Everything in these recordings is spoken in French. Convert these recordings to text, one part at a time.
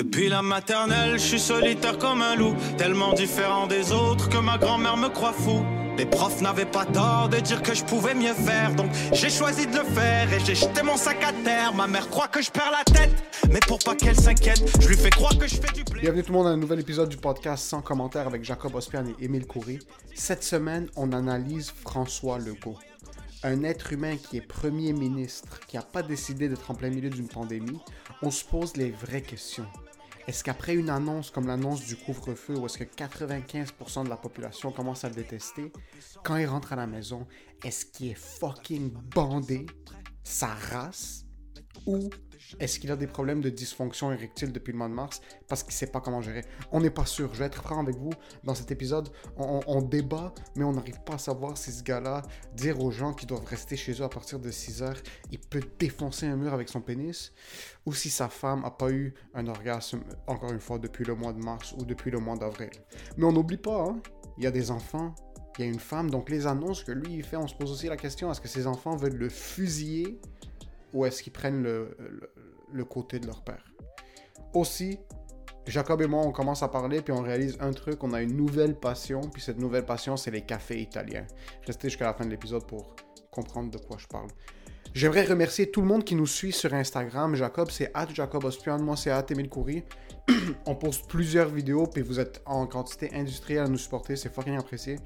Depuis la maternelle, je suis solitaire comme un loup, tellement différent des autres que ma grand-mère me croit fou. Les profs n'avaient pas tort de dire que je pouvais mieux faire, donc j'ai choisi de le faire et j'ai jeté mon sac à terre. Ma mère croit que je perds la tête, mais pour pas qu'elle s'inquiète, je lui fais croire que je fais du blé. Bienvenue tout le monde à un nouvel épisode du podcast sans commentaire avec Jacob Ospian et Émile Coury. Cette semaine, on analyse François Legault. Un être humain qui est premier ministre, qui n'a pas décidé d'être en plein milieu d'une pandémie, on se pose les vraies questions. Est-ce qu'après une annonce comme l'annonce du couvre-feu, où est-ce que 95% de la population commence à le détester, quand il rentre à la maison, est-ce qu'il est fucking bandé, sa race, ou est-ce qu'il a des problèmes de dysfonction érectile depuis le mois de mars? Parce qu'il sait pas comment gérer On n'est pas sûr. Je vais être franc avec vous. Dans cet épisode, on, débat, mais on n'arrive pas à savoir si ce gars-là, dire aux gens qu'ils doivent rester chez eux à partir de 6 heures, il peut défoncer un mur avec son pénis, ou si sa femme a pas eu un orgasme, encore une fois, depuis le mois de mars ou depuis le mois d'avril. Mais on n'oublie pas, hein, il y a des enfants, il y a une femme, donc les annonces que lui il fait, on se pose aussi la question est-ce que ses enfants veulent le fusiller? Ou est-ce qu'ils prennent le, le côté de leur père. Aussi, Jacob et moi, on commence à parler, puis on réalise un truc, on a une nouvelle passion, puis cette nouvelle passion, c'est les cafés italiens. Restez jusqu'à la fin de l'épisode pour comprendre de quoi je parle. J'aimerais remercier tout le monde qui nous suit sur Instagram. Jacob, c'est at Jacob Ospian, moi c'est Coury. on poste plusieurs vidéos, puis vous êtes en quantité industrielle à nous supporter, c'est fucking apprécié.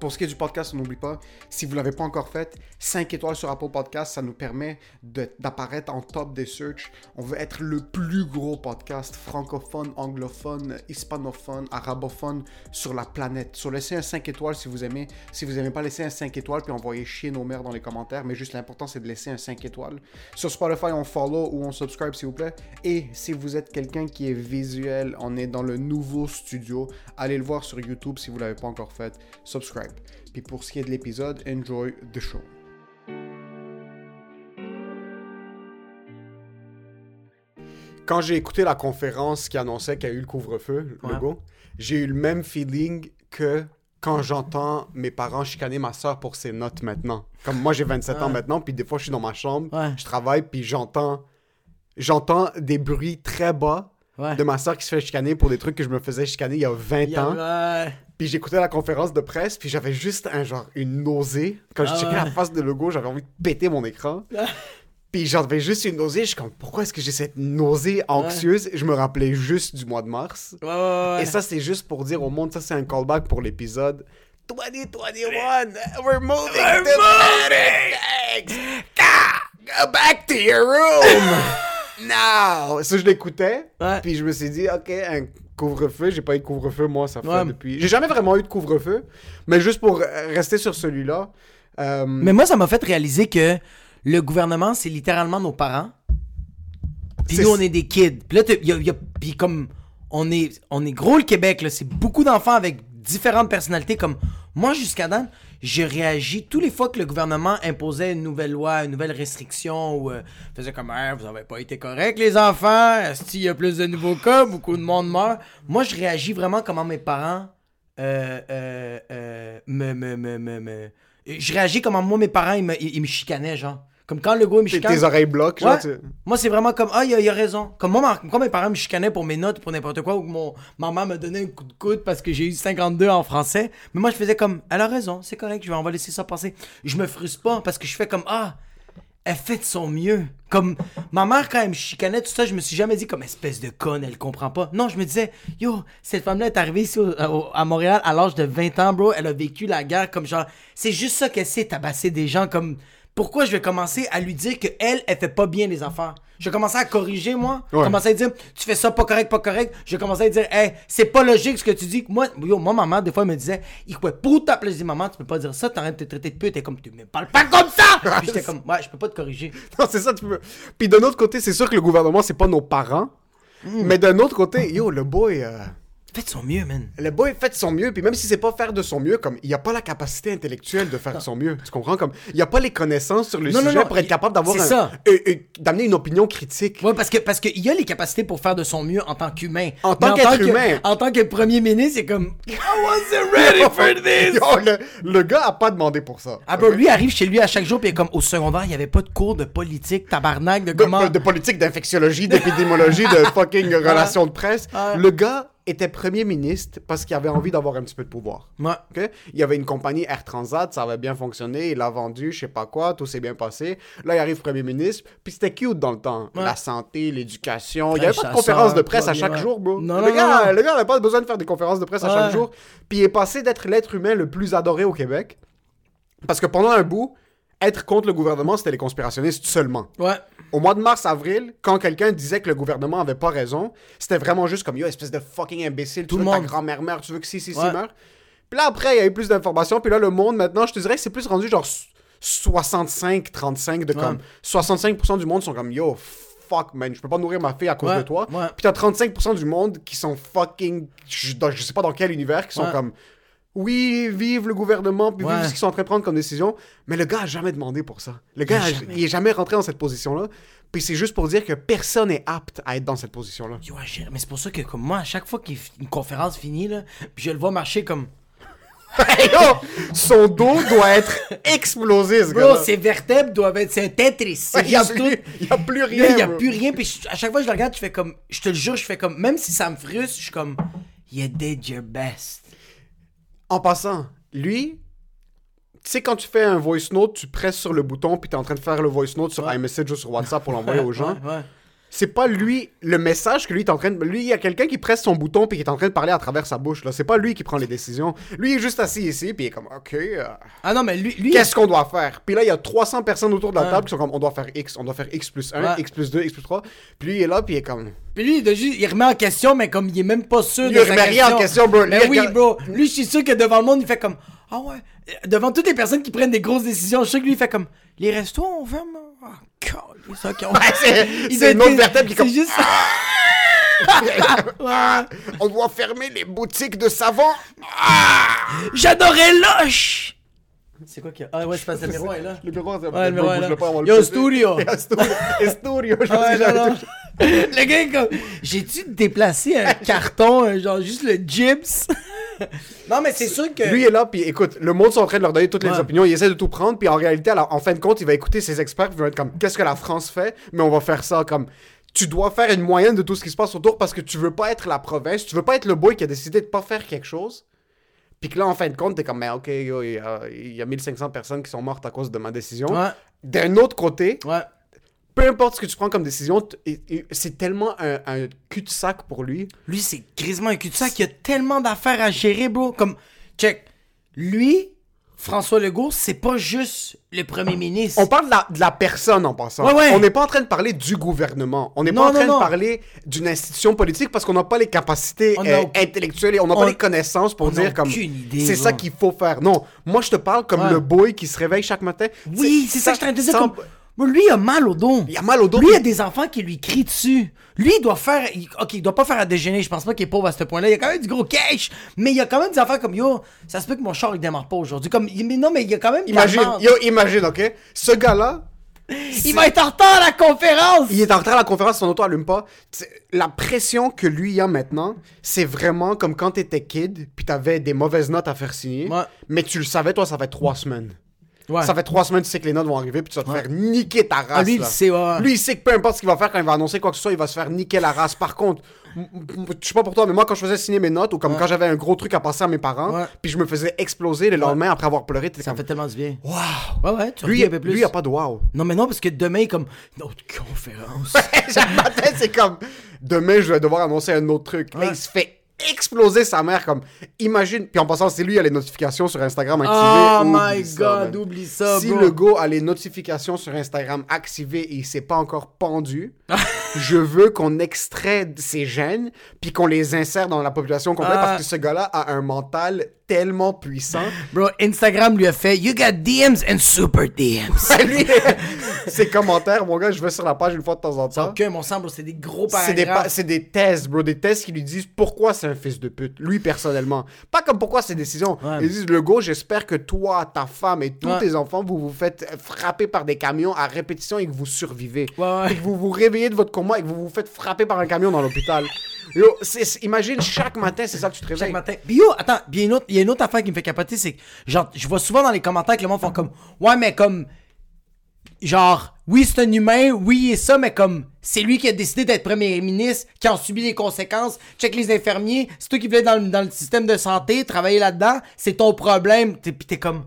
Pour ce qui est du podcast, n'oublie pas, si vous ne l'avez pas encore fait, 5 étoiles sur Apple Podcast, ça nous permet d'apparaître en top des search. On veut être le plus gros podcast francophone, anglophone, hispanophone, arabophone sur la planète. So, laissez un 5 étoiles si vous aimez. Si vous n'aimez pas, laissez un 5 étoiles puis envoyez chier nos mères dans les commentaires. Mais juste l'important, c'est de laisser un 5 étoiles. Sur Spotify, on follow ou on subscribe, s'il vous plaît. Et si vous êtes quelqu'un qui est visuel, on est dans le nouveau studio. Allez le voir sur YouTube si vous ne l'avez pas encore fait. Subscribe. Puis pour ce qui est de l'épisode, enjoy the show. Quand j'ai écouté la conférence qui annonçait qu'il y a eu le couvre-feu, Ouais. le j'ai eu le même feeling que quand j'entends mes parents chicaner ma soeur pour ses notes maintenant. Comme moi, j'ai 27 ans Ouais. maintenant, puis des fois, je suis dans ma chambre, Ouais. je travaille, puis j'entends j'entends des bruits très bas Ouais. de ma soeur qui se fait chicaner pour des trucs que je me faisais chicaner il y a 20 Il y a- ans. Puis j'écoutais la conférence de presse, puis j'avais juste un genre une nausée. Quand je Ah checkais ouais. la face de logo, j'avais envie de péter mon écran. puis j'avais juste une nausée. Je suis comme, pourquoi est-ce que j'ai cette nausée anxieuse? Je me rappelais juste du mois de mars. Ouais, ouais, ouais. Et ça, c'est juste pour dire au monde, ça, c'est un callback pour l'épisode 2021. We're moving We're to Go back to your room. Now. Ça, je l'écoutais. Ouais. Puis je me suis dit, OK, un couvre-feu. J'ai pas eu de couvre-feu, moi, ça fait Ouais. depuis. J'ai jamais vraiment eu de couvre-feu. Mais juste pour euh, rester sur celui-là. euh, Mais moi, ça m'a fait réaliser que le gouvernement, c'est littéralement nos parents. Puis nous, on est des kids. Puis là, t'as- y a- y a- puis comme on est, on est gros le Québec, là, c'est beaucoup d'enfants avec différentes personnalités. Comme moi, jusqu'à date, j'ai réagi tous les fois que le gouvernement imposait une nouvelle loi, une nouvelle restriction ou euh, faisait comme Ah, vous avez pas été correct les enfants, qu'il y a plus de nouveaux cas, beaucoup de monde meurt? Moi, je réagis vraiment comment mes parents euh, euh, euh, me, me, me, me- Je réagis comment moi, mes parents, ils me, ils, ils me chicanaient, genre. Comme quand le gars, me tes, chicane. tes oreilles bloquent, genre. Ouais. tu- Moi, c'est vraiment comme, ah, il a, il a raison. Comme moi, ma- quand mes parents me chicanaient pour mes notes, pour n'importe quoi, ou que mon maman me donnait un coup de coude parce que j'ai eu 52 en français. Mais moi, je faisais comme, elle a raison, c'est correct, je vais, on va laisser ça passer. Je me frustre pas parce que je fais comme, ah, elle fait de son mieux. Comme, ma mère, quand elle me chicanait, tout ça, je me suis jamais dit comme espèce de conne, elle comprend pas. Non, je me disais, yo, cette femme-là est arrivée ici au- au- à Montréal à l'âge de 20 ans, bro. Elle a vécu la guerre comme genre, c'est juste ça qu'elle sait tabasser des gens comme. Pourquoi je vais commencer à lui dire que elle, elle fait pas bien les affaires? Je vais commencer à corriger, moi. Je vais commencer à dire, tu fais ça pas correct, pas correct. Je vais commencer à dire, hey, c'est pas logique ce que tu dis. Moi, yo, moi, maman, des fois, elle me disait, il quoi, pour ta plaisir, maman, tu peux pas dire ça, t'arrêtes de te traiter de pute. T'es comme, tu me parles pas comme ça! Puis j'étais comme, ouais, je peux pas te corriger. Non, c'est ça, tu peux. Puis d'un autre côté, c'est sûr que le gouvernement, c'est pas nos parents. Mm. Mais d'un autre côté, yo, le boy, euh, Faites son mieux, man. Le boy fait son mieux, puis même si c'est pas faire de son mieux, comme il a pas la capacité intellectuelle de faire de son mieux, tu comprends? Comme il a pas les connaissances sur le Non, non, sujet non, pour être capable d'avoir c'est un- ça. d'amener une opinion critique. Ouais, parce que parce qu'il y a les capacités pour faire de son mieux en tant qu'humain. En tant qu'être que- humain. En tant que premier ministre, c'est comme I wasn't ready for this. Yo, le, le gars a pas demandé pour ça. Ah bro, lui arrive chez lui à chaque jour puis comme au secondaire, il y avait pas de cours de politique, tabarnak, de de, comment de politique, d'infectiologie, d'épidémiologie, de fucking relations de presse. Le gars était premier ministre parce qu'il avait envie d'avoir un petit peu de pouvoir. Ouais. Il y avait une compagnie Air Transat, ça avait bien fonctionné, il l'a vendu, je sais pas quoi, tout s'est bien passé. Là, il arrive premier ministre, puis c'était cute dans le temps. Ouais. La santé, l'éducation, il Ouais, y avait pas de conférence de presse à chaque jour, bro. Non, le, non, gars, non. le gars avait pas besoin de faire des conférences de presse à chaque jour. Puis il est passé d'être l'être humain le plus adoré au Québec. Parce que pendant un bout, être contre le gouvernement, c'était les conspirationnistes seulement. Ouais. Au mois de mars-avril, quand quelqu'un disait que le gouvernement avait pas raison, c'était vraiment juste comme yo, espèce de fucking imbécile, Tout tu le veux que ta monde. grand-mère meure, tu veux que si, si, si Ouais. meure. Puis là, après, il y a eu plus d'informations, puis là, le monde, maintenant, je te dirais que c'est plus rendu genre 65-35 de comme. 65% du monde sont comme yo, fuck, man, je peux pas nourrir ma fille à cause Ouais, de toi. ouais. Puis t'as 35% du monde qui sont fucking. Je, dans- je sais pas dans quel univers, qui sont Ouais. comme. Oui, vive le gouvernement, puis vive ce qu'ils sont en train de prendre comme décision. Mais le gars a jamais demandé pour ça. Le gars, Il a est jamais rentré dans cette position-là. Puis c'est juste pour dire que personne est apte à être dans cette position-là. Mais c'est pour ça que comme moi, à chaque fois qu'une conférence finit, là, puis je le vois marcher comme Yo, son dos doit être explosé, ce gars-là. ses vertèbres doivent être. C'est un Tetris. C'est Il y a juste plus- tout. il y a plus Là, rien, Il y a bro. plus rien. Puis à chaque fois que je le regarde, je fais comme. Je te le jure, je fais comme. Même si ça me frustre, je suis comme. You did your best. En passant, lui, tu sais, quand tu fais un voice note, tu presses sur le bouton, puis t'es en train de faire le voice note sur iMessage ou sur WhatsApp pour l'envoyer aux gens. Ouais, ouais. C'est pas lui, le message que lui est en train de. Lui, il y a quelqu'un qui presse son bouton, puis qui est en train de parler à travers sa bouche, là. C'est pas lui qui prend les décisions. Lui, il est juste assis ici, puis il est comme, OK, euh, Ah non, mais lui. lui qu'est-ce qu'on doit faire? Puis là, il y a 300 personnes autour de la Ouais. table qui sont comme, on doit faire X, on doit faire X plus 1, Ouais. X plus 2, X plus 3. Puis lui, il est là, puis il est comme. Puis lui, il, juste- il remet en question, mais comme il est même pas sûr Il de remet rien en question, bro. Mais Lui, oui, bro. Lui, je suis sûr que devant le monde, il fait comme Ah ouais. Euh, Devant toutes les personnes qui prennent des grosses décisions, je sûr que lui, il fait comme Les restos, on ferme. Ah, ça, qu'on- c'est- Il c'est une autre vertèbre qui est comme- C'est juste. Ouais. On doit fermer les boutiques de savon. J'adorais Loche! C'est quoi qu'il y a? Ah ouais, c'est parce que le miroir est là. Le miroir, c'est Ouais, le miroir est là. pas, on Yo, studio! Studio. Ah ouais. Le gars est comme. J'ai-tu déplacé un carton, euh, genre juste le gyps? Non, mais c'est sûr que. Lui est là, puis écoute, le monde sont en train de leur donner toutes les opinions, il essaie de tout prendre, puis en réalité, alors, en fin de compte, il va écouter ses experts, puis il va être comme, qu'est-ce que la France fait, mais on va faire ça comme, tu dois faire une moyenne de tout ce qui se passe autour parce que tu veux pas être la province, tu veux pas être le boy qui a décidé de pas faire quelque chose. Puis que là, en fin de compte, t'es comme, mais ok, il y, y a 1500 personnes qui sont mortes à cause de ma décision. Ouais, D'un autre côté, ouais. Peu importe ce que tu prends comme décision, c'est tellement un, un cul-de-sac pour lui. Lui, c'est grisement un cul-de-sac. Il y a tellement d'affaires à gérer, bro. Comme, check. Lui, François Legault, c'est pas juste le premier ministre. On parle de la, de la personne en passant. Ouais, ouais. On n'est pas en train de parler du gouvernement. On n'est pas en train non, non. de parler d'une institution politique parce qu'on n'a pas les capacités euh, intellectuelles et on n'a on- pas les connaissances pour on dire comme aucune idée, c'est ça qu'il faut faire. Non, moi je te parle comme Ouais. le boy qui se réveille chaque matin. Oui, c'est ça que je suis en train de dire. sans- Comme... Lui, il a mal au dos. Il a mal au dos. Lui, il a des enfants qui lui crient dessus. Lui, il doit faire. il- Ok, il doit pas faire à déjeuner. Je pense pas qu'il est pauvre à ce point-là. Il y a quand même du gros cash. Mais il y a quand même des affaires comme yo. Ça se peut que mon char il démarre pas aujourd'hui. Comme, il- mais non, mais il y a quand même. de la Imagine, yo, imagine, ok? Ce gars-là, Il va être en retard à la conférence. il est en retard à la conférence, son auto allume pas. La pression que lui a maintenant, c'est vraiment comme quand t'étais kid, puis t'avais des mauvaises notes à faire signer, Ouais. mais tu le savais, toi, ça fait trois semaines. Ouais. Ça fait trois semaines, tu sais que les notes vont arriver, puis tu vas te faire niquer ta race. Ah, lui, il sait, ouais. Lui, il sait que peu importe ce qu'il va faire quand il va annoncer quoi que ce soit, il va se faire niquer la race. Par contre, je sais pas pour toi, mais moi, quand je faisais signer mes notes, ou comme quand j'avais un gros truc à passer à mes parents, puis je me faisais exploser le lendemain après avoir pleuré, Ça me comme, fait tellement du bien. waouh! Ouais, ouais, tu Lui, plus. lui, il a pas de wow. Non, mais non, parce que demain, comme. Une autre conférence. Matin, c'est comme, demain, je vais devoir annoncer un autre truc. Là, il se fait exploser sa mère, comme, imagine, puis en passant, c'est lui, a les notifications sur Instagram activées. oh my ça, god, man. oublie ça, si bro. le gars a les notifications sur Instagram activées et il s'est pas encore pendu, je veux qu'on extrait ses gènes puis qu'on les insère dans la population complète Ah. parce que ce gars-là a un mental tellement puissant. Bro, Instagram lui a fait You got DMs and super DMs. Lui, Ces commentaires, mon gars, je vais sur la page une fois de temps en temps. Ok, mon sang, bro, c'est des gros C'est des, pa- paragraphes. c'est des thèses, bro, des thèses qui lui disent pourquoi c'est un fils de pute, lui personnellement. Pas comme pourquoi ses décisions. Ouais. Ils disent, le go, j'espère que toi, ta femme et tous Ouais. tes enfants, vous vous faites frapper par des camions à répétition et que vous survivez. Ouais. Et que vous vous réveillez de votre coma et que vous vous faites frapper par un camion dans l'hôpital. Yo, imagine chaque matin, c'est ça que tu te Chaque réveilles. matin. Puis yo, attends, puis il y a une autre- il y a une autre affaire qui me fait capoter, c'est que, genre, je vois souvent dans les commentaires que le monde font comme, ouais, mais comme, genre, oui, c'est un humain, oui, et ça, mais comme, c'est lui qui a décidé d'être premier ministre, qui en subit les conséquences. Check les infirmiers, c'est toi qui voulais dans, le- dans le système de santé, travailler là-dedans, c'est ton problème. T'es- Puis t'es comme,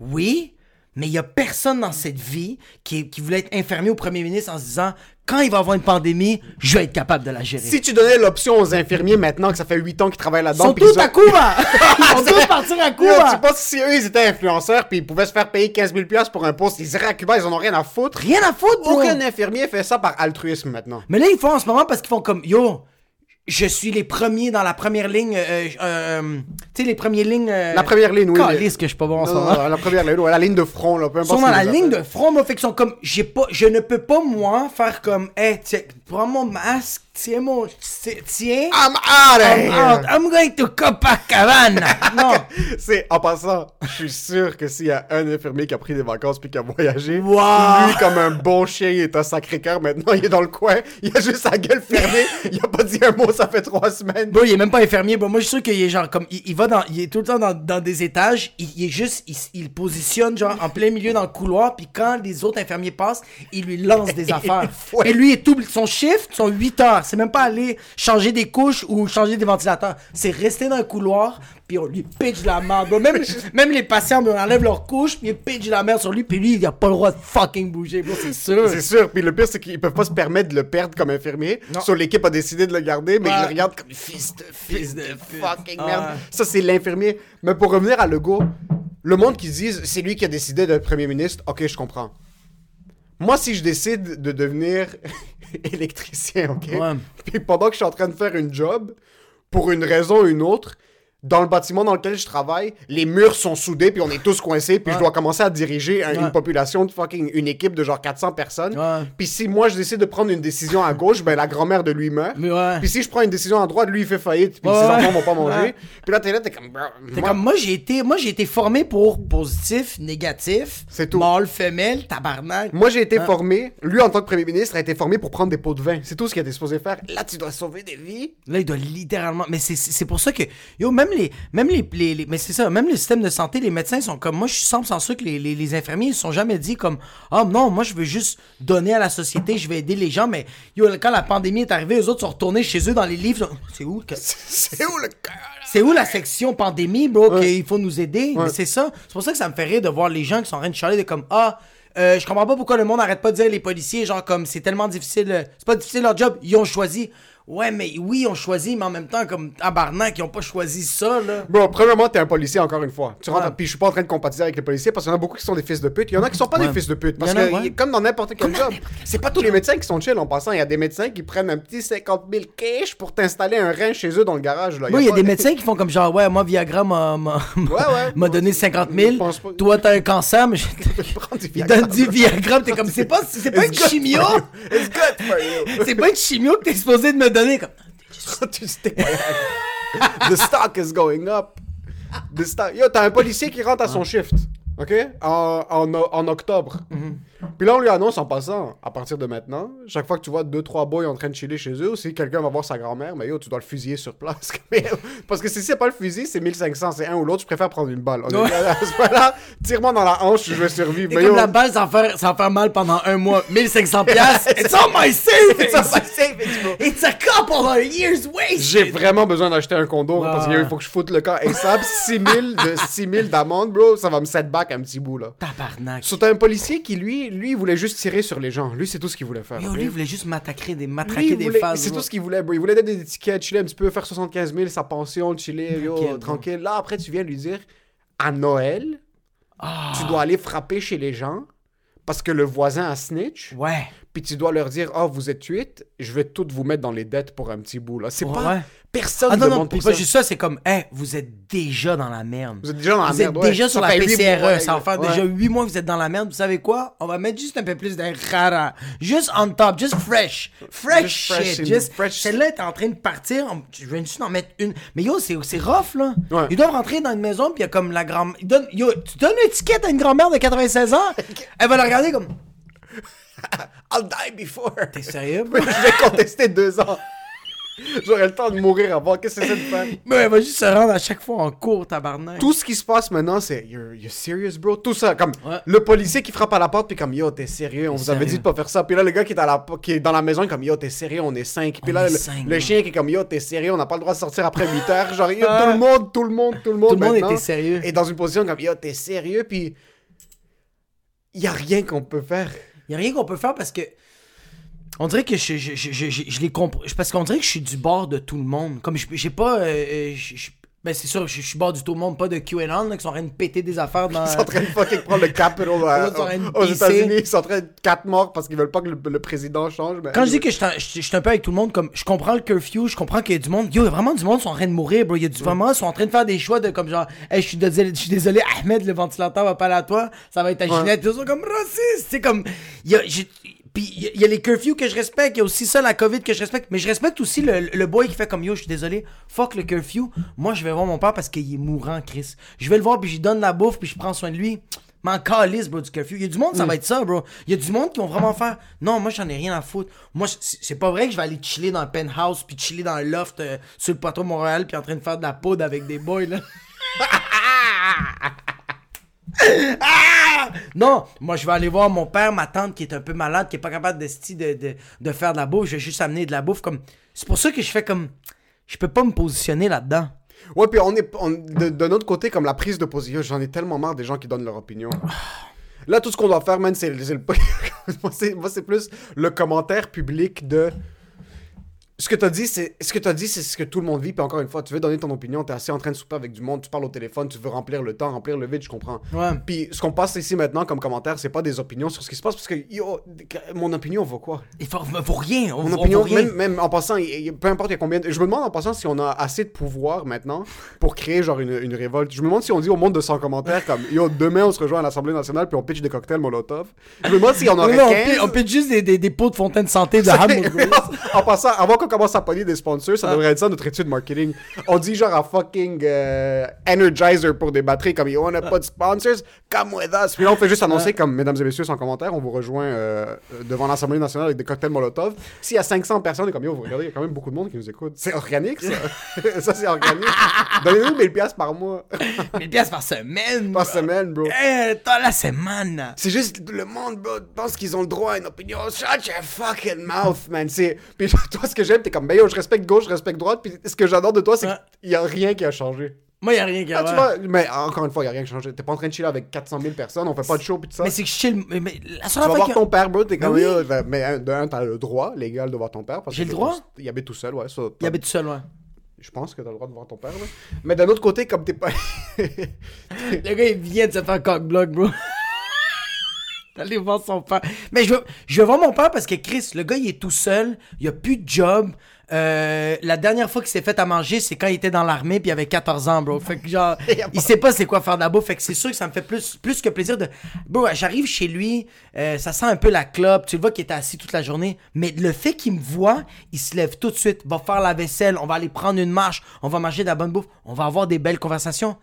oui, mais il y a personne dans cette vie qui, qui voulait être infirmier au premier ministre en se disant, quand il va y avoir une pandémie, je vais être capable de la gérer. Si tu donnais l'option aux infirmiers maintenant que ça fait 8 ans qu'ils travaillent Ils là-dedans, sont puis tous à Cuba! Ils sont partir à Yo, Cuba! tu penses que si eux ils étaient influenceurs puis ils pouvaient se faire payer 15 000 piastres pour un poste, ils iraient à Cuba, ils en ont rien à foutre. Rien à foutre, bro. Aucun infirmier fait ça par altruisme maintenant. Mais là, ils font en ce moment parce qu'ils font comme Yo, je suis les premiers dans la première ligne. euh, euh, euh, tu sais, les premières lignes. euh, La première ligne, oui. Calisse que je suis pas bon en ce moment. la première ligne, ouais, la ligne de front, là, peu Ils importe. sont dans la ligne de front, moi, fait qu'ils sont comme, j'ai pas, je ne peux pas, moi, faire comme, hey, tiens, prends mon masque, tiens mon, tiens, I'm out of I'm here! out, I'm going to Copacabana. non. C'est, en passant, je suis sûr que s'il y a un infirmier qui a pris des vacances puis qui a voyagé, Wow. lui, comme un bon chien, il est à Sacré-Cœur maintenant, il est dans le coin, il a juste sa gueule fermée, il a pas dit un mot, ça fait trois semaines. Bro, il est même pas infirmier. Bro. Moi, je suis sûr qu'il est genre comme. Il, il va dans. Il est tout le temps dans, dans des étages. Il, il est juste. Il, il positionne genre en plein milieu dans le couloir. Puis quand les autres infirmiers passent, il lui lance des affaires. Et lui, est tout. Son shift, sont 8 heures. C'est même pas aller changer des couches ou changer des ventilateurs. C'est rester dans le couloir. Puis on lui pitch la merde. bro. Même, même les patients, bro, on enlève leur couche. Puis ils pitch la merde sur lui. Puis lui, il a pas le droit de fucking bouger. Bro, c'est sûr. C'est sûr, puis le pire, c'est qu'ils peuvent pas se permettre de le perdre comme infirmier. Sur l'équipe a décidé de le garder, mais Ouais. ils le regardent comme fils de fils de fucking Ah. merde. Ça, c'est l'infirmier. Mais pour revenir à Legault, le monde qui se dise c'est lui qui a décidé d'être premier ministre, ok, je comprends. Moi, si je décide de devenir électricien, ok, Ouais. puis pendant que je suis en train de faire une job, pour une raison ou une autre, dans le bâtiment dans lequel je travaille, les murs sont soudés, puis on est tous coincés, puis je dois commencer à diriger un- Ouais. une population de fucking, une équipe de genre 400 personnes. Ouais. Puis si moi je décide de prendre une décision à gauche, ben la grand-mère de lui meurt. Puis si je prends une décision à droite, lui il fait faillite, puis ses enfants vont pas manger. Puis là t'es là, t'es comme. moi- comme moi j'ai été moi j'ai été formé pour positif, négatif, C'est tout. mâle, femelle, tabarnak. Moi j'ai été formé, lui en tant que premier ministre a été formé pour prendre des pots de vin. C'est tout ce qu'il a été supposé faire. Là tu dois sauver des vies. Là, il doit littéralement. Mais c'est pour ça que. Yo, même les. Même les, les- les- mais c'est ça, même le système de santé, les médecins sont comme. Moi, je suis 100% sûr que les, les, les infirmiers, ils se sont jamais dit comme. Ah non, moi, je veux juste donner à la société, je vais aider les gens. Mais yo, quand la pandémie est arrivée, eux autres sont retournés chez eux dans les livres. C'est où que- C'est où le cœur? C'est où la section pandémie, bro, qu'il faut nous aider? Ouais. Mais c'est ça. C'est pour ça que ça me fait rire de voir les gens qui sont en train de chialer de comme Ah, euh, je comprends pas pourquoi le monde arrête pas de dire les policiers, genre comme c'est tellement difficile. euh, C'est pas difficile leur job, ils ont choisi. Ouais, mais oui, ils ont choisi, mais en même temps, comme tabarnak, ils ont pas choisi ça, là. Bro, premièrement, t'es un policier encore une fois. Tu rentres, Ouais. puis je suis pas en train de compatiser avec les policiers parce qu'il y en a beaucoup qui sont des fils de pute. Il y en a qui sont pas Ouais. des fils de pute. Parce que, ouais. comme dans n'importe quel job, c'est pas tous les médecins qui sont chill en passant. Il y a des médecins qui prennent un petit 50 000 cash pour t'installer un rein chez eux dans le garage. Là. Moi, il y a pas- des médecins qui font comme genre, ouais, moi, Viagra m'a m'a- ouais. m'a donné 50 Je 000. pense pas. Toi, t'as un cancer, mais je... Prends du il Viagra. donne du Viagra, t'es comme, c'est pas, c'est pas une chimio. C'est pas une chimio que t'es supposé de me donner. Comme, Tu sais, The stock is going up. The stock... Yo, t'as un policier qui rentre à son shift. OK? En, en, en octobre. Puis là, on lui annonce en passant, à partir de maintenant, chaque fois que tu vois deux, trois boys en train de chiller chez eux, ou si quelqu'un va voir sa grand-mère, mais yo, tu dois le fusiller sur place. Parce que si c'est pas le fusil, c'est 1500, c'est un ou l'autre, je préfère prendre une balle. On est-. À ce moment-là, tire-moi dans la hanche, je vais survivre. Et Mais comme yo, la balle, ça va faire, ça va faire mal pendant un mois. 1500 piastres. It's on my savings. It's on my savings, bro. It's a couple of years wasted. J'ai vraiment besoin d'acheter un condo Ouais. parce qu'il faut que je foute le camp ASAP. 6000 de 6000 d'amende, bro, ça va me set back un petit bout là. Tabarnak. Sur un policier qui lui, lui, il voulait juste tirer sur les gens. Lui, c'est tout ce qu'il voulait faire. Yo, ok? lui, il voulait juste matraquer des, matraquer des voulait- phases. C'est tout ce qu'il voulait, bro. Il voulait donner des tickets, chiller un petit peu, faire 75 000, sa pension, chiller, yo, Tranquille, bro. tranquille. Là, après, tu viens lui dire, à Noël, Ah. tu dois aller frapper chez les gens parce que le voisin a snitch. Ouais. Puis tu dois leur dire, oh, vous êtes huit, je vais toutes vous mettre dans les dettes pour un petit bout, là. C'est Ouais, pas... Personne Ah ne non, non, demande puis pour pas ça. juste ça, c'est comme, hey, vous êtes déjà dans la merde. Vous êtes déjà dans la Vous merde, êtes ouais. déjà sur Ça la PCRE. mois, ça va faire ouais. déjà 8 mois que vous êtes dans la merde. Vous savez quoi? On va mettre juste un peu plus de rara. Juste on top, juste fresh. Fresh shit. fresh- Celle-là est en train de partir. Je viens juste d'en mettre une. Mais yo, c'est c'est rough, là. Ouais. Ils doivent rentrer dans une maison, puis il y a comme la grand ils donnent- Yo, tu donnes une étiquette à une grand-mère de 96 ans, elle va la regarder comme. I'll die before. T'es sérieux, bro? je vais contester deux ans. J'aurais le temps de mourir avant. Qu'est-ce que c'est de faire? Mais elle va juste se rendre à chaque fois en cours, tabarnak. Tout ce qui se passe maintenant, c'est you're, you're serious, bro. Tout ça, comme Ouais. le policier qui frappe à la porte, puis comme yo, t'es sérieux, on vous avait dit de pas faire ça. Puis là, le gars qui est, à la, qui est dans la maison, il comme yo, t'es sérieux, on est cinq. Puis On là, le, cinq, le chien qui est comme yo, t'es sérieux, on n'a pas le droit de sortir après 8 heures. Genre, yo, tout le monde, tout le monde, tout le monde. Tout le monde était sérieux. est dans une position comme yo, t'es sérieux, puis y a rien qu'on peut faire. Il y a rien qu'on peut faire parce que. On dirait que je, je, je, je, les comprends. Parce qu'on dirait que je suis du bord de tout le monde. Comme je- j'ai pas. euh, euh, ben c'est sûr, je, je suis bord du tout le monde, pas de QAnon là, qui sont en train de péter des affaires dans. Ils sont en train de fucking prendre le Capitol euh, aux. États-Unis. Ils sont en train de quatre morts parce qu'ils veulent pas que le, le président change. mais- Quand je dis que je je je suis un peu avec tout le monde, comme je comprends le curfew, je comprends qu'il y a du monde. Yo, il y a vraiment du monde qui sont en train de mourir, bro. Il y a du vraiment, ils sont en train de faire des choix de comme genre, hey, je suis désolé, je suis désolé, Ahmed, le ventilateur va pas aller à toi, ça va être à Ginette. Ils sont comme raciste. C'est comme, il y a, puis il y a- il y, a les curfews que je respecte, il y a aussi ça, la COVID que je respecte, mais je respecte aussi le, le boy qui fait comme yo, je suis désolé, fuck le curfew. Moi, je vais voir mon père parce qu'il est mourant, Chris. Je vais le voir, puis je lui donne la bouffe, puis je prends soin de lui. M'en calisse, bro, du curfew. Il y a du monde, ça va être ça, bro. Il y a du monde qui vont vraiment faire. Non, moi, j'en ai rien à foutre. Moi, c'est c'est pas vrai que je vais aller chiller dans le penthouse, puis chiller dans le loft euh, sur le plateau Montréal, puis en train de faire de la poudre avec des boys, là. Ah! Non, moi je vais aller voir mon père, ma tante qui est un peu malade, qui est pas capable de, de, de, faire de la bouffe. Je vais juste amener de la bouffe. comme C'est pour ça que je fais comme. Je peux pas me positionner là-dedans. Ouais, puis on est de, côté, comme la prise de position, j'en ai tellement marre des gens qui donnent leur opinion. Là, tout ce qu'on doit faire, man, c'est le. moi, c'est plus le commentaire public de. Ce que t'as dit, c'est ce que t'as dit, c'est ce que tout le monde vit. Puis encore une fois, tu veux donner ton opinion, t'es assez en train de souper avec du monde, tu parles au téléphone, tu veux remplir le temps, remplir le vide, je comprends. Ouais. Puis ce qu'on passe ici maintenant comme commentaire, c'est pas des opinions sur ce qui se passe, parce que yo, mon opinion vaut quoi? Il faut, vaut rien. On, Mon on opinion, vaut rien. même, même en passant, peu importe il y a combien. de- Je me demande en passant si on a assez de pouvoir maintenant pour créer genre une, une révolte. Je me demande si on dit au monde de 100 commentaires comme Yo, demain on se rejoint à l'Assemblée nationale puis on pitch des cocktails Molotov. Je me demande si on aurait non, on, 15. pitch, on pitch juste des, des, des pots de fontaine santé de hamburger. en passant, avant qu'on commence à pogner des sponsors, ça Ah. devrait être ça notre étude marketing. On dit genre à fucking euh, Energizer pour des batteries comme on n'a pas de sponsors, come with us. Puis là, on fait juste annoncer Ah. comme Mesdames et messieurs, sans commentaire, on vous rejoint euh, devant l'Assemblée nationale avec des cocktails Molotov. S'il y a 500 personnes, comme Yo, vous regardez, il y a quand même beaucoup de monde qui nous écoute. C'est organique ça. ça c'est organique. Donnez-nous 1000 piastres par mois, 1000 piastres par semaine. par bro. semaine, bro. Eh, t'as la semaine. C'est juste le monde, bro, pense qu'ils ont le droit à une opinion. Shut your fucking mouth, man. Puis toi, ce que j'aime, t'es comme, ben yo, je respecte gauche, je respecte droite. Puis ce que j'adore de toi, c'est qu'il y a rien qui a changé. Moi, y a rien qui Ah, tu vois, mais encore une fois, il y a rien qui a changé. T'es pas en train de chiller avec 400 000 personnes, on fait pas de show, puis tout ça. Mais c'est que je chill. Mais, mais la Tu vas voir ton père, bro, t'es comme, oui. ben, mais de un, t'as le droit légal de voir ton père. J'ai le droit? Il habite tout seul, ouais. ça, Il habite tout seul, ouais. Je pense que t'as le droit de voir ton père, là. Mais d'un autre côté, comme t'es pas. Le gars, il vient de se faire cock-block, bro. D'aller voir son père. Mais je veux, je veux voir mon père parce que Chris, le gars, il est tout seul. Il a plus de job. Euh, la dernière fois qu'il s'est fait à manger, c'est quand il était dans l'armée puis il avait 14 ans, bro. Fait que genre, il sait pas c'est quoi faire de la bouffe. Fait que c'est sûr que ça me fait plus, plus que plaisir de. Bro, j'arrive chez lui, euh, ça sent un peu la clope. Tu le vois qu'il était assis toute la journée. Mais le fait qu'il me voit, il se lève tout de suite, va faire la vaisselle, on va aller prendre une marche, on va manger de la bonne bouffe, on va avoir des belles conversations.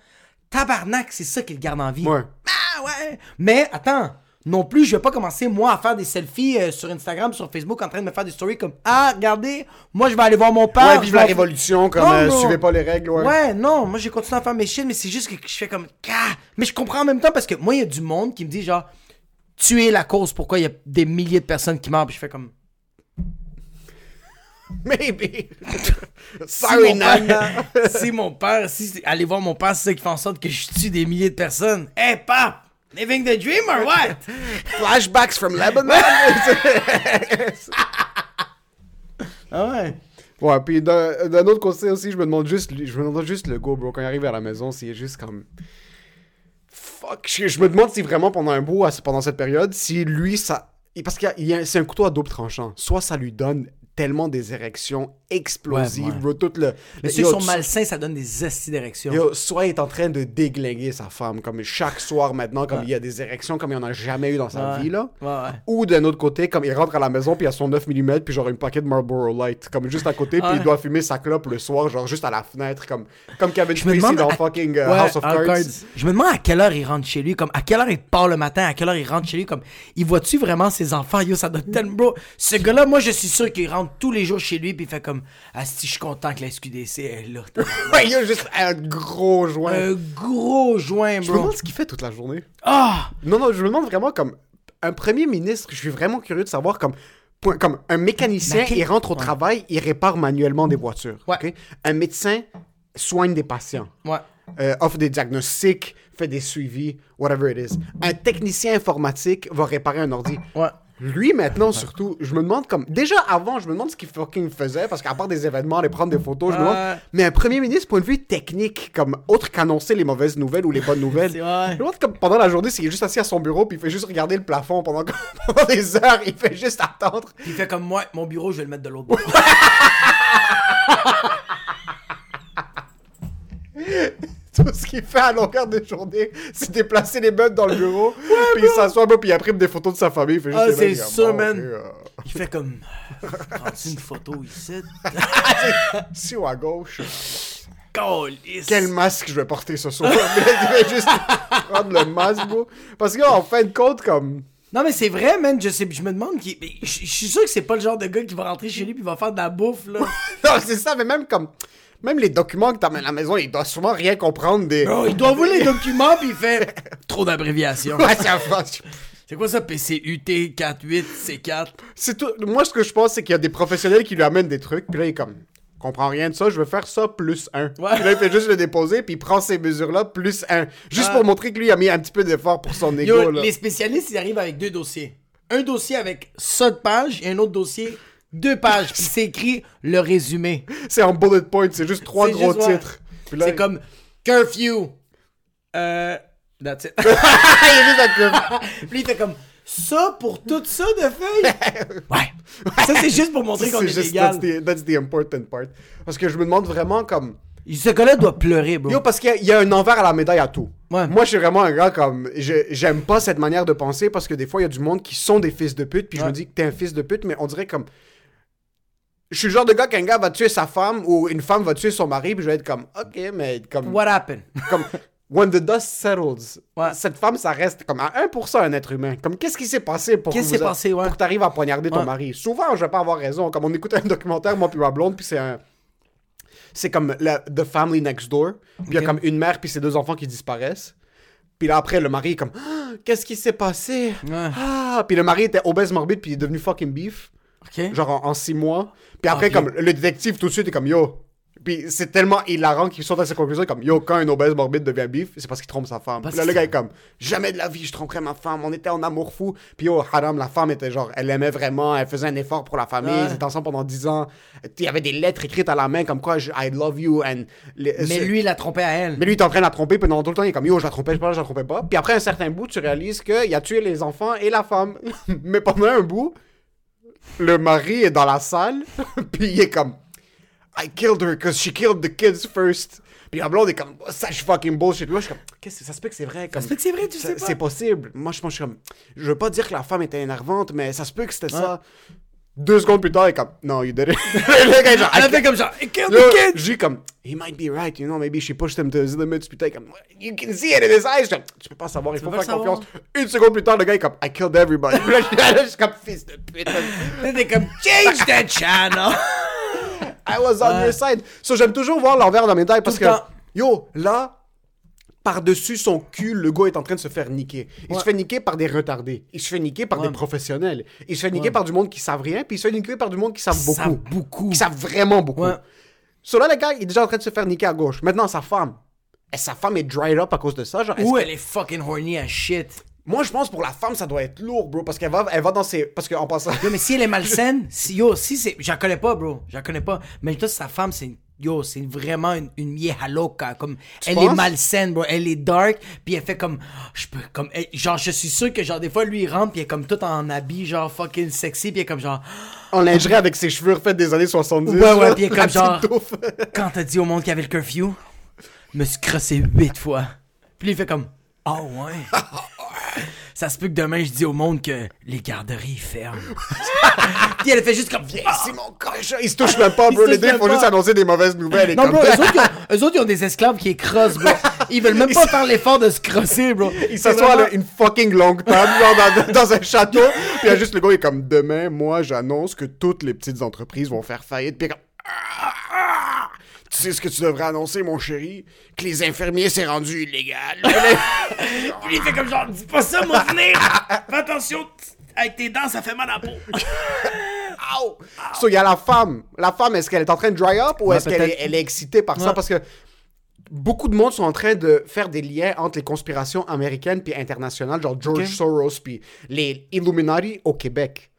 Tabarnak, c'est ça qu'il garde en vie. Ouais. Ah ouais! Mais attends, non plus, je vais pas commencer moi à faire des selfies euh, sur Instagram, sur Facebook, en train de me faire des stories comme Ah, regardez, moi je vais aller voir mon père. Ouais, je vive la révolution, comme Non, euh, bro. suivez pas les règles, ouais. Ouais, non, moi j'ai continué à faire mes shit, mais c'est juste que je fais comme Ah! Mais je comprends en même temps parce que moi, il y a du monde qui me dit genre Tu es la cause pourquoi il y a des milliers de personnes qui meurent, puis je fais comme Maybe. Si Sorry, mon père- Nana. si mon père, si aller voir mon père, c'est ça qui fait en sorte que je tue des milliers de personnes. Hey, pap! Living the dream or what? Flashbacks from Lebanon? ah ouais. Ouais, puis d'un autre côté aussi, je me demande juste, je me demande juste le go, bro, quand il arrive à la maison, s'il est juste comme. Fuck. Je, je me demande si vraiment pendant un bout, pendant cette période, si lui, ça. Parce que c'est un couteau à double tranchant. Soit ça lui donne tellement des érections explosive, Ouais, ouais. bro. Tout le. Mais ceux qui sont malsains, ça donne des esti d'érections. Yo, soit il est en train de déglinguer sa femme, comme chaque soir maintenant, comme Ouais. il y a des érections comme il en a jamais eu dans sa vie, là. Ou d'un autre côté, comme il rentre à la maison, puis il a son 9 mm, puis genre une paquet de Marlboro Light, comme juste à côté, puis il doit fumer sa clope le soir, genre juste à la fenêtre, comme, comme Kevin Spacey dans à- fucking euh, House of Cards. Cards. Je me demande à quelle heure il rentre chez lui, comme à quelle heure il part le matin, à quelle heure il rentre chez lui, comme il voit-tu vraiment ses enfants, yo, ça doit tellement, bro. Ce gars-là, moi, je suis sûr qu'il rentre tous les jours chez lui, puis il fait comme, ah, si je suis content que la SQDC est là. Ouais, il y a juste un gros joint. Un gros joint, je me bro. demande ce qu'il fait toute la journée. Ah! Non, non, je me demande vraiment comme un premier ministre, je suis vraiment curieux de savoir comme. point- Comme un mécanicien, il rentre au Ouais. travail, il répare manuellement des voitures. Ouais. Un médecin soigne des patients. Ouais. euh, offre des diagnostics, fait des suivis, whatever it is. Un technicien informatique va réparer un ordi. Lui, maintenant, surtout, je me demande comme... Déjà, avant, je me demande ce qu'il fucking faisait, parce qu'à part des événements, aller prendre des photos, je me demande... Mais un premier ministre, point de vue technique, comme autre qu'annoncer les mauvaises nouvelles ou les bonnes nouvelles, je me demande comme pendant la journée, s'il est juste assis à son bureau, puis il fait juste regarder le plafond pendant, pendant des heures, il fait juste attendre. Puis il fait comme moi, mon bureau, je vais le mettre de l'autre bord. Tout ce qu'il fait à longueur de journée, c'est déplacer les meubles dans le bureau, puis il s'assoit, puis il imprime des photos de sa famille. Il fait juste Ah, c'est ça, man. euh, Il fait comme, prends-tu une photo ici? Si ou à gauche. Quel masque je vais porter ce soir? Mais il va juste prendre le masque, bro. Parce qu'en fin de compte, comme. Non, mais c'est vrai, man. Je, sais, je me demande. qui- Je je suis sûr que c'est pas le genre de gars qui va rentrer chez lui puis va faire de la bouffe, là. Non, c'est ça, mais même comme. Même les documents que t'amènes à la maison, il doit souvent rien comprendre des. Bro, il doit voir les documents puis il fait trop d'abréviations. Ouais, c'est quoi ça, PCUT 48 C4? c'est tout. Moi, ce que je pense, c'est qu'il y a des professionnels qui lui amènent des trucs, puis là, il est comme. comprends rien de ça, je veux faire ça plus un. Ouais. Puis là, il fait juste le déposer, puis il prend ces mesures-là plus un. Juste pour montrer que lui a mis un petit peu d'effort pour son ego, Yo, là. les spécialistes, ils arrivent avec deux dossiers. Un dossier avec ça de page et un autre dossier deux pages. Puis c'est écrit le résumé. C'est en bullet point, c'est juste trois C'est gros juste, ouais. titres. Puis là, C'est comme curfew. Euh. That's it. il est juste avec le- Puis il fait comme ça pour tout ça de feuilles. Ouais. Ça, c'est juste pour montrer qu'on C'est est juste, légal. that's the, that's the important part. Parce que je me demande vraiment comme... Ce gars-là doit pleurer, bro. Yo, parce qu'il y a- il y, a un envers à la médaille à tout. Ouais. Moi, je suis vraiment un gars comme... je- J'aime pas cette manière de penser parce que des fois, il y a du monde qui sont des fils de pute, puis je me dis que t'es un fils de pute, mais on dirait comme... Je suis le genre de gars qu'un gars va tuer sa femme ou une femme va tuer son mari, puis je vais être comme... Ok, mais comme... What happened? comme when the dust settles, Ouais. cette femme, ça reste comme à 1% un être humain. Comme qu'est-ce qui s'est passé pour Qu'est-ce que qui s'est vous a- passé, ouais. pour que t'arrives à poignarder ton mari? Souvent, je vais pas avoir raison. Comme on écoute un documentaire, moi puis ma blonde, puis c'est un c'est comme la- The Family Next Door. Puis il y a comme une mère puis ses deux enfants qui disparaissent. Puis là après le mari est comme Ah, qu'est-ce qui s'est passé? Ouais. Ah, puis le mari était obèse morbide puis il est devenu fucking beef Genre en, en six mois. Puis après, Ok. comme le détective tout de suite est comme yo. Puis c'est tellement hilarant qu'il saute à ses conclusions comme yo, quand un obèse morbide devient bif, c'est parce qu'il trompe sa femme. Puis là, le gars est comme jamais de la vie, je tromperais ma femme, on était en amour fou. Puis yo, Haram, la femme était genre, elle aimait vraiment, elle faisait un effort pour la famille, Ouais. ils étaient ensemble pendant 10 ans. Il y avait des lettres écrites à la main comme quoi je- I love you. And les- Mais lui, il a trompé à elle. mais lui, il est en train de la tromper, pendant tout le temps, il est comme yo, je la trompais pas, je la trompais pas. Puis après un certain bout, tu réalises qu'il a tué les enfants et la femme. Mais pendant un bout, le mari est dans la salle, puis il est comme I killed her because she killed the kids first. Puis la blonde est comme, oh, ça, je fucking bullshit. Là, je suis comme, qu'est-ce que ça se peut que c'est vrai? Comme, se peut que c'est vrai, tu ça- sais pas. C'est possible. Moi, je pense, je suis comme, je veux pas dire que la femme était énervante, mais ça se peut que c'était ça. Deux secondes plus tard, il est comme, no, you did it. le gars genre, Elle I a fait comme genre, kill Yo, the kid! J'ai comme, he might be right, you know, maybe she pushed him to his limits. Puis t'es comme, you can see it in his eyes. Je comme, tu peux pas savoir, il faut faire pas confiance. Une seconde plus tard, le gars est comme, I killed everybody. Là, je suis je comme, fils de pute. T'es comme, change the channel! I was on your side. So, j'aime toujours voir l'envers de la médaille parce que, yo, là, par-dessus son cul, le gars est en train de se faire niquer. Il Ouais. se fait niquer par des retardés. Il se fait niquer par Ouais. des professionnels. Il se fait niquer Ouais. par du monde qui savent rien, puis il se fait niquer par du monde qui savent beaucoup. savent beaucoup. Qui savent vraiment beaucoup. So là, le gars, il est déjà en train de se faire niquer à gauche. Maintenant, sa femme. Et sa femme est dried up à cause de ça. Genre, que- elle est fucking horny as shit. Moi, je pense pour la femme, ça doit être lourd, bro. Parce qu'elle va, elle va dans ses. Parce qu'en passant. Yo, mais si elle est malsaine, si, yo, si c'est. J'en connais pas, bro. J'en connais pas. Mais toi, sa femme, c'est une yo, c'est vraiment une, une vieja loca. Comme, elle penses? est malsaine, bro. Elle est dark, puis elle fait comme, je peux, comme, elle- genre, je suis sûr que, genre, des fois, lui, il rentre, puis elle est comme tout en habit, genre, fucking sexy, puis elle est comme, genre, En lingerie avec ses cheveux refaits des années 70. Ouais, ouais, puis est comme genre- quand t'as dit au monde qu'il y avait le curfew, me suis crossé huit fois. Puis il fait comme, ah ouais. Ça se peut que demain, je dis au monde que les garderies ferment. puis elle fait juste comme, Viens ici, mon cochon. Ils se touchent même pas, bro. Les deux, ils font juste annoncer des mauvaises nouvelles. Et Non, comme... bro, eux autres, ils ont, eux autres, ils ont des esclaves qui écrosent, bro. Ils veulent même pas faire l'effort de se crosser, bro. Ils C'est s'assoient vraiment- une fucking longue table genre dans, dans un château. Puis il y a juste le gars, il est comme demain, moi, j'annonce que toutes les petites entreprises vont faire faillite. Puis comme. Tu sais ce que tu devrais annoncer, mon chéri? Que les infirmiers, c'est rendu illégal. Puis il fait comme genre, dis pas ça, mon venir. Fais attention, avec tes dents, ça fait mal à la peau. Ow! So, il y a la femme. La femme, est-ce qu'elle est en train de dry up ou Ouais, est-ce qu'elle est, peut-être. elle est excitée par ça? Parce que beaucoup de monde sont en train de faire des liens entre les conspirations américaines puis internationales, genre George. Soros puis les Illuminati au Québec.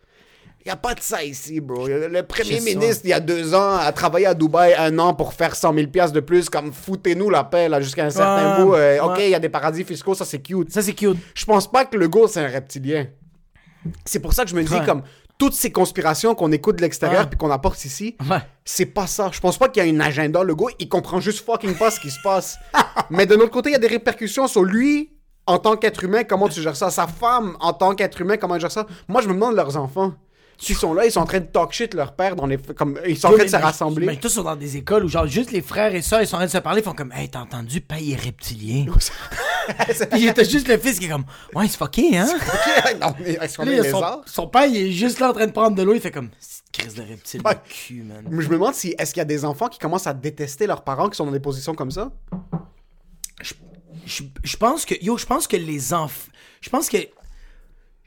Il n'y a pas de ça ici, bro. Le premier ministre, il y a deux ans, a travaillé à Dubaï un an pour faire 100 000 piastres de plus. Comme, foutez-nous la paix, là, jusqu'à un certain Ouais, bout. Euh, OK, il y a des paradis fiscaux, ça, c'est cute. Ça, c'est cute. Je pense pas que le go, c'est un reptilien. C'est pour ça que je me dis, Ouais. comme, toutes ces conspirations qu'on écoute de l'extérieur puis qu'on apporte ici, c'est pas ça. Je pense pas qu'il y a une agenda. Le gars, il comprend juste fucking pas ce qui se passe. Mais de l'autre côté, il y a des répercussions sur lui en tant qu'être humain, comment tu gères ça. Sa femme, en tant qu'être humain, comment elle gère ça. Moi, je me demande leurs enfants. S'ils sont là, ils sont en train de talk shit leur père dans les. Comme, ils sont en train de se rassembler. Mais tous sont dans des écoles où, genre, juste les frères et sœurs, ils sont en train de se parler, ils font comme, hey, t'as entendu, paye reptilien? Puis t'as juste le fils qui est comme, ouais, c'est fucké, hein? non, mais est-ce qu'on Là, il son, son père, il est juste là en train de prendre de l'eau, il fait comme, crise de reptile Ouais. cul, man. Mais je me demande si est-ce qu'il y a des enfants qui commencent à détester leurs parents qui sont dans des positions comme ça? Je, je pense que, yo, je pense que les enfants, je pense que,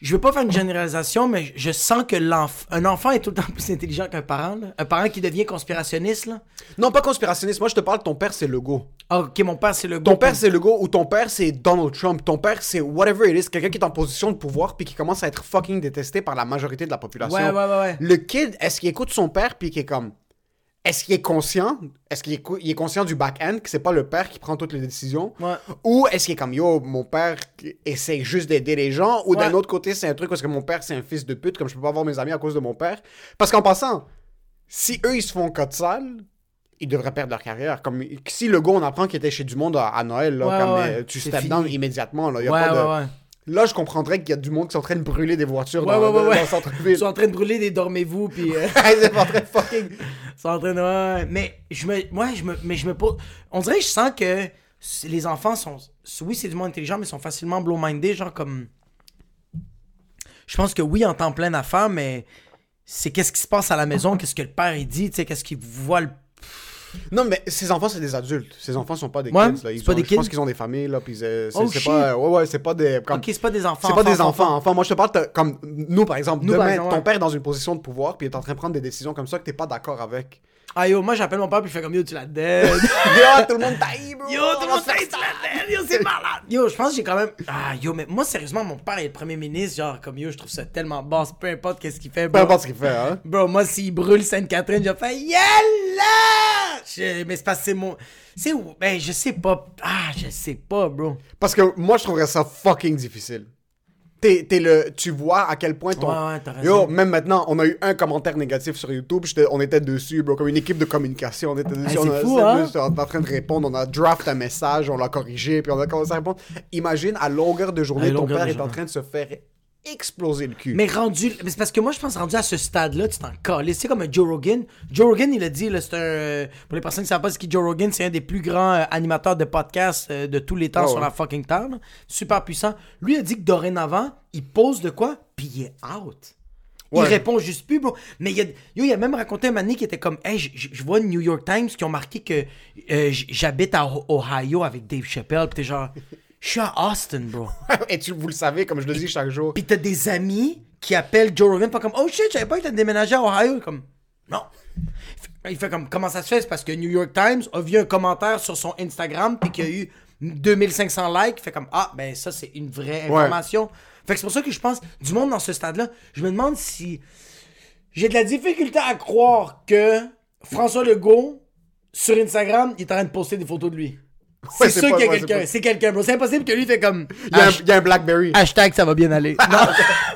je veux pas faire une généralisation, mais je sens que l'enfant, un enfant est tout le temps plus intelligent qu'un parent, là. Un parent qui devient conspirationniste, là. Non, pas conspirationniste. Moi, je te parle de ton père, c'est le go. Ah, ok, mon père, c'est le Ton père, c'est le go ou ton père, c'est Donald Trump. Ton père, c'est whatever it is. Quelqu'un qui est en position de pouvoir puis qui commence à être fucking détesté par la majorité de la population. Ouais, ouais, ouais, ouais. Le kid, est-ce qu'il écoute son père puis qui est comme. Est-ce qu'il est conscient Est-ce qu'il est, co- il est conscient du back-end, que c'est pas le père qui prend toutes les décisions? Ouais. Ou est-ce qu'il est comme yo, mon père essaie juste d'aider les gens? Ou d'un autre côté, c'est un truc parce que mon père, c'est un fils de pute, comme je peux pas voir mes amis à cause de mon père? Parce qu'en passant, si eux, ils se font code sale, ils devraient perdre leur carrière. Comme si le gars, on apprend qu'il était chez du monde à, à Noël, là, Ouais, comme, euh, tu step down immédiatement. Là, Y a Ouais, pas de... là, je comprendrais qu'il y a du monde qui sont en train de brûler des voitures Ouais, dans, ouais, ouais, dans ouais. le centre-ville. Ils sont en train de brûler des dormez-vous, puis. euh, Ils sont en train de fucking. Ils sont en train de. ouais, mais je me. Ouais, je me. Mais je me pose. On dirait que je sens que les enfants sont. Oui, c'est du monde intelligent, mais ils sont facilement blow-minded, genre comme. Je pense que oui, en temps plein d'affaires, mais c'est qu'est-ce qui se passe à la maison, qu'est-ce que le père il dit, tu sais, qu'est-ce qu'il voit le. Non, mais ces enfants, c'est des adultes. Ces enfants sont pas des Ouais, kids. Là. Ils pas ont- des Je pense qu'ils ont des familles, là, puis c'est c'est- Oh, pas... Ouais, ouais, c'est pas des... comme- Ok, c'est pas des enfants. C'est pas des enfants, enfants, enfants. Moi, je te parle de- comme nous, par exemple. Nous, par demain, exemple, ton ouais. père est dans une position de pouvoir, puis il est en train de prendre des décisions comme ça que t'es pas d'accord avec. Ah yo, moi j'appelle mon père puis je fais comme yo, tu la dead. Yo, tout le monde taille, bro! Yo, tout le monde fait tu la dead. Yo, c'est malade. Yo, je pense que j'ai quand même. Ah yo, mais moi sérieusement, mon père est le premier ministre. Genre, comme yo, je trouve ça tellement basse, peu importe qu'est-ce qu'il fait. Peu bro. importe ce qu'il fait, hein. Bro, moi, s'il brûle Sainte-Catherine, je fais Yalla! Je- Mais c'est parce que c'est mon. C'est où? Ben, je sais pas. Ah, je sais pas, bro. Parce que moi, je trouverais ça fucking difficile. T'es, t'es le, tu vois à quel point ton. Ouais, ouais. Yo, même maintenant, on a eu un commentaire négatif sur YouTube. j'étais- on était dessus, bro, comme une équipe de communication. On était dessus, c'est on, a- fou, c'était hein? en en train de répondre. On a draft un message, on l'a corrigé, puis on a commencé à répondre. Imagine, à longueur de journée, À ton père est en train de se faire exploser le cul. Mais rendu. Mais c'est parce que moi, je pense rendu à ce stade-là, tu t'en calisses. C'est comme un Joe Rogan. Joe Rogan, il a dit, là, c'est un. Pour les personnes qui savent pas ce qu'est Joe Rogan, c'est un des plus grands euh, animateurs de podcasts euh, de tous les temps Ah sur ouais. la fucking terre. là. Super puissant. Lui a dit que dorénavant, il pose de quoi, puis il est out. Il répond juste plus, bro. Mais il a, yo, il a même raconté un donné qui était comme, hey, je vois New York Times qui ont marqué que euh, j'habite à Ohio avec Dave Chappelle. Pis t'es genre, je suis à Austin, bro. Et tu, vous le savez, comme je le dis chaque jour. Pis t'as des amis qui appellent Joe Rogan, pas comme, oh shit, je savais pas que t'as déménagé à Ohio. Comme, non. Il fait comme, comment ça se fait? C'est parce que New York Times a vu un commentaire sur son Instagram, puis qu'il y a eu 2500 likes. Il fait comme, ah, ben ça, c'est une vraie Ouais. information. Fait que c'est pour ça que je pense, du monde dans ce stade-là, je me demande si j'ai de la difficulté à croire que François Legault sur Instagram, il est en train de poster des photos de lui. C'est sûr qu'il y a quelqu'un. C'est quelqu'un, bro. C'est impossible que lui fait comme. Il y, a un, Hash- il y a un Blackberry. Hashtag ça va bien aller.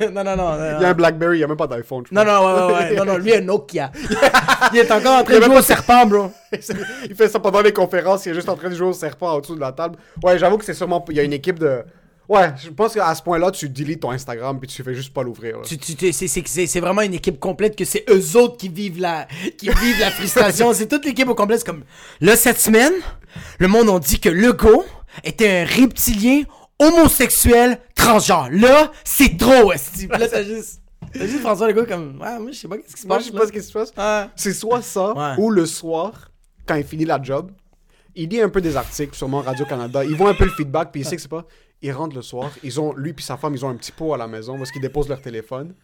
Non, non, non. non, Il y a un Blackberry, il n'y a même pas d'iPhone. Non, non, ouais, ouais, ouais. Non, non, lui, un Nokia. il est encore en train Il a de jouer au serpent, bro. il fait ça pendant les conférences, il est juste en train de jouer au serpent en dessous de la table. Ouais, j'avoue que c'est sûrement. Il y a une équipe de. Ouais, je pense qu'à ce point-là, tu deletes ton Instagram puis tu fais juste pas l'ouvrir. Tu, tu, tu- c'est, c'est, c'est, c'est vraiment une équipe complète que c'est eux autres qui vivent la, qui vivent la frustration. c'est toute l'équipe au complet. C'est comme, là, cette semaine, le monde a dit que Legault était un reptilien homosexuel transgenre. Là, c'est trop, esti. Là, t'as juste, t'as juste François Legault comme, ouais, moi, je sais pas qu'est-ce qui se Moi, passe. je sais pas ce qui se passe. C'est soit ça, Ouais. ou le soir, quand il finit la job, il lit un peu des articles, sûrement Radio-Canada. Il voit un peu le feedback, puis il sait que c'est pas. Ils rentrent le soir, ils ont, lui puis sa femme, ils ont un petit pot à la maison parce qu'ils déposent leur téléphone.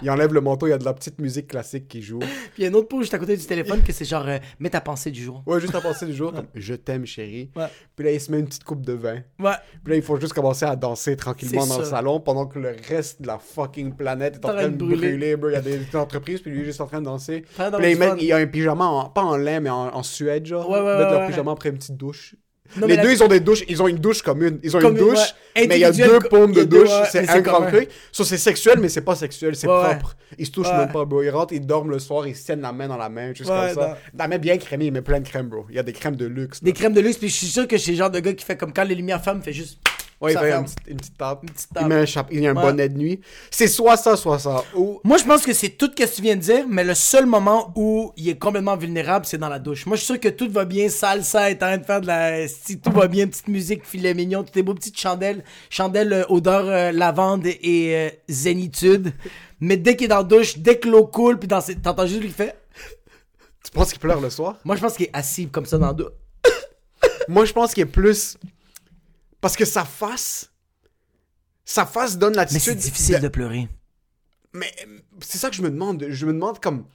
Ils enlèvent le manteau, il y a de la petite musique classique qui joue. Puis il y a une autre pause juste à côté du téléphone que c'est genre, euh, mets ta pensée du jour. Ouais, juste à passer du jour, comme je t'aime, chérie. Ouais. Puis là, il se met une petite coupe de vin. Ouais. Puis là, il faut juste commencer à danser tranquillement dans le salon pendant que le reste de la fucking planète est en train de brûler. bro. Il y a des entreprises, puis lui, il est juste en train de danser. Puis là, il, met- il a un pyjama, en- pas en lin, mais en, en suède, genre. Ouais, ouais, Ils mettent leur pyjama après une petite douche. Non, les mais la- deux, ils ont des douches. Ils ont une douche commune. Ils ont une douche, ouais. mais il y a deux a de douche. ouais, c'est mais un grand truc. Ça, c'est sexuel, mais c'est pas sexuel. C'est Ouais, propre. Ils se touchent même pas, bro. Ils rentrent, ils dorment le soir, ils se tiennent la main dans la main, juste comme ça. La main bien crémée, il met plein de crème, bro. Il y a des crèmes de luxe. là. Des crèmes de luxe, puis je suis sûr que c'est le genre de gars qui fait comme quand les lumières il fait juste. Ouais, il ferme. une petite, une petite tape. petite Il met un chapeau, il y a un Ouais. bonnet de nuit. C'est soit ça, soit ça. Ou Moi, je pense que c'est tout ce que tu viens de dire, mais le seul moment où il est complètement vulnérable, c'est dans la douche. Moi, je suis sûr que tout va bien, salsa est en train de faire de la. Si tout va bien, petite musique, filet mignon, toutes les beaux petites chandelles, chandelles euh, odeur euh, lavande et euh, zénitude. Mais dès qu'il est dans la douche, dès que l'eau coule, puis dans ses... t'entends juste lui fait. tu penses qu'il pleure le soir? Moi, je pense qu'il est assis comme ça dans la douche. Moi, je pense qu'il est plus. Parce que sa face. Sa face donne Mais l'attitude. c'est difficile de pleurer. Mais c'est ça que je me demande. Je me demande comme.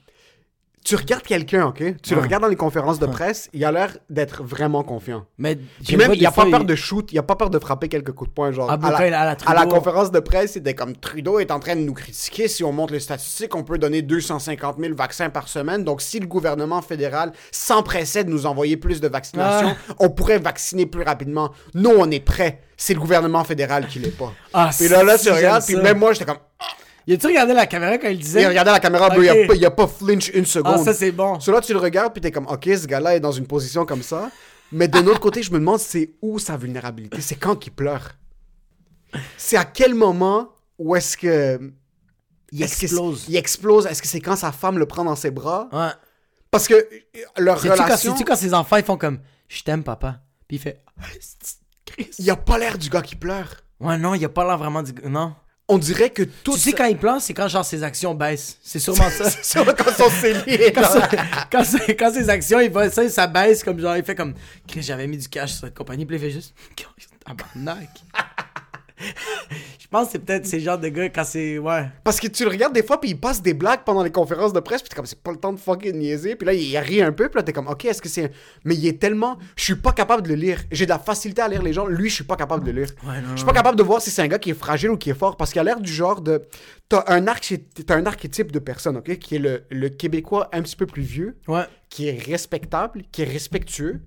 Tu regardes quelqu'un, ok? Tu le regardes dans les conférences de presse, il a l'air d'être vraiment confiant. Mais Puis même, il a pas peur de shoot, il a pas peur de frapper quelques coups de poing. Genre, Ah, à, la à la Trudeau. conférence de presse, c'était comme Trudeau est en train de nous critiquer. Si on montre les statistiques, on peut donner 250 000 vaccins par semaine. Donc, si le gouvernement fédéral s'empressait de nous envoyer plus de vaccinations, Ah. on pourrait vacciner plus rapidement. Nous, on est prêts. C'est le gouvernement fédéral qui l'est pas. Ah, Puis là, là, tu regardes, puis même moi, j'étais comme. Y a-tu regardé la caméra quand il disait Il regardait la caméra, bro, il, a pas, il a pas flinch une seconde. Ah, ça c'est bon. So là, tu le regardes, puis t'es comme, ok, ce gars-là est dans une position comme ça. Mais de l'autre côté, je me demande, c'est où sa vulnérabilité? C'est quand qu'il pleure? C'est à quel moment où est-ce que. Il est-ce explose. il explose? Est-ce que c'est quand sa femme le prend dans ses bras? Ouais. Parce que euh, leur quand, relation. sais-tu quand ses enfants ils font comme Je t'aime, papa? Puis il fait Chris. Il a pas l'air du gars qui pleure. Ouais, non, il a pas l'air vraiment du. Non? On dirait que tout. Tu sais, quand il pleure, c'est quand genre ses actions baissent. C'est sûrement ça. C'est sûr, quand son cellier. quand, ça- quand, quand ses actions, il va, ça, ça baisse comme genre, il fait comme Chris, j'avais mis du cash sur cette compagnie, puis il fait juste Tabarnak. Je pense que c'est peut-être ces genres de gars quand c'est. Ouais. Parce que tu le regardes des fois, puis il passe des blagues pendant les conférences de presse, puis t'es comme, c'est pas le temps de fucking niaiser. Puis là, il rit un peu, puis là, t'es comme, ok, est-ce que c'est. Mais il est tellement. Je suis pas capable de le lire. J'ai de la facilité à lire les gens. Lui, je suis pas capable de le lire. Ouais, non, Je suis pas capable de voir si c'est un gars qui est fragile ou qui est fort, parce qu'il a l'air du genre de. T'as un, t'as un archétype de personne, ok, qui est le, le Québécois un petit peu plus vieux, Ouais. qui est respectable, qui est respectueux,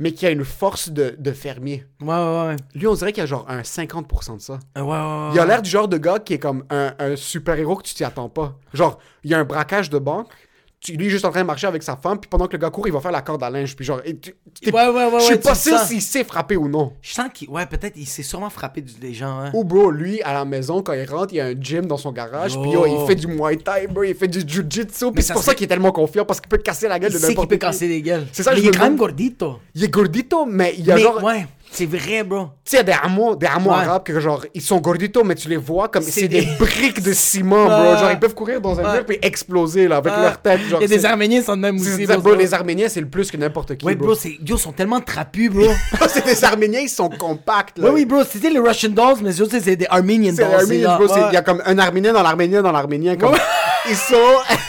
mais qui a une force de, de fermier. Ouais, ouais, ouais. Lui, on dirait qu'il a genre un 50% de ça. Ouais, ouais, ouais. Il a l'air du genre de gars qui est comme un, un super-héros que tu t'y attends pas. Genre, il y a un braquage de banque, tu, lui est juste en train de marcher avec sa femme, puis pendant que le gars court, il va faire la corde à linge, puis genre... et tu- Ouais, ouais, ouais, Je suis pas sûr s'il sait frapper ou non. Je sens qu'il. Ouais, peut-être il s'est sûrement frappé des gens, hein. Ou bro, lui, à la maison, quand il rentre, il y a un gym dans son garage, puis yo, Oh. il fait du Muay Thai, bro, il fait du Jiu-Jitsu, puis c'est pour ça qu'il est tellement confiant, parce qu'il peut te casser la gueule Il de sait qu'il n'importe peut casser des gueules. C'est ça, Mais je il est quand même gordito. Il est gordito, mais il y a Mais, genre... ouais, c'est vrai, bro. Tu sais, il y a des hameaux, des hameaux Ouais. arabes que genre, ils sont gorditos, mais tu les vois comme C'est des... des- briques de ciment, bro. Genre, ils peuvent courir dans un mur puis exploser, là, avec leur tête. Genre, Il y a des Arméniens sont de même aussi. bro. bro, les Arméniens, c'est le plus que n'importe qui, Ouais, bro. Yo, ils sont tellement trapus, bro. c'est des Arméniens, ils sont compacts, là. ouais, oui, bro, c'était les Russian Dolls, mais surtout, c'est des Armenian Dolls. Il Ouais. y a comme un Arménien dans l'Arménien dans l'Arménien. Comme... Ils sont...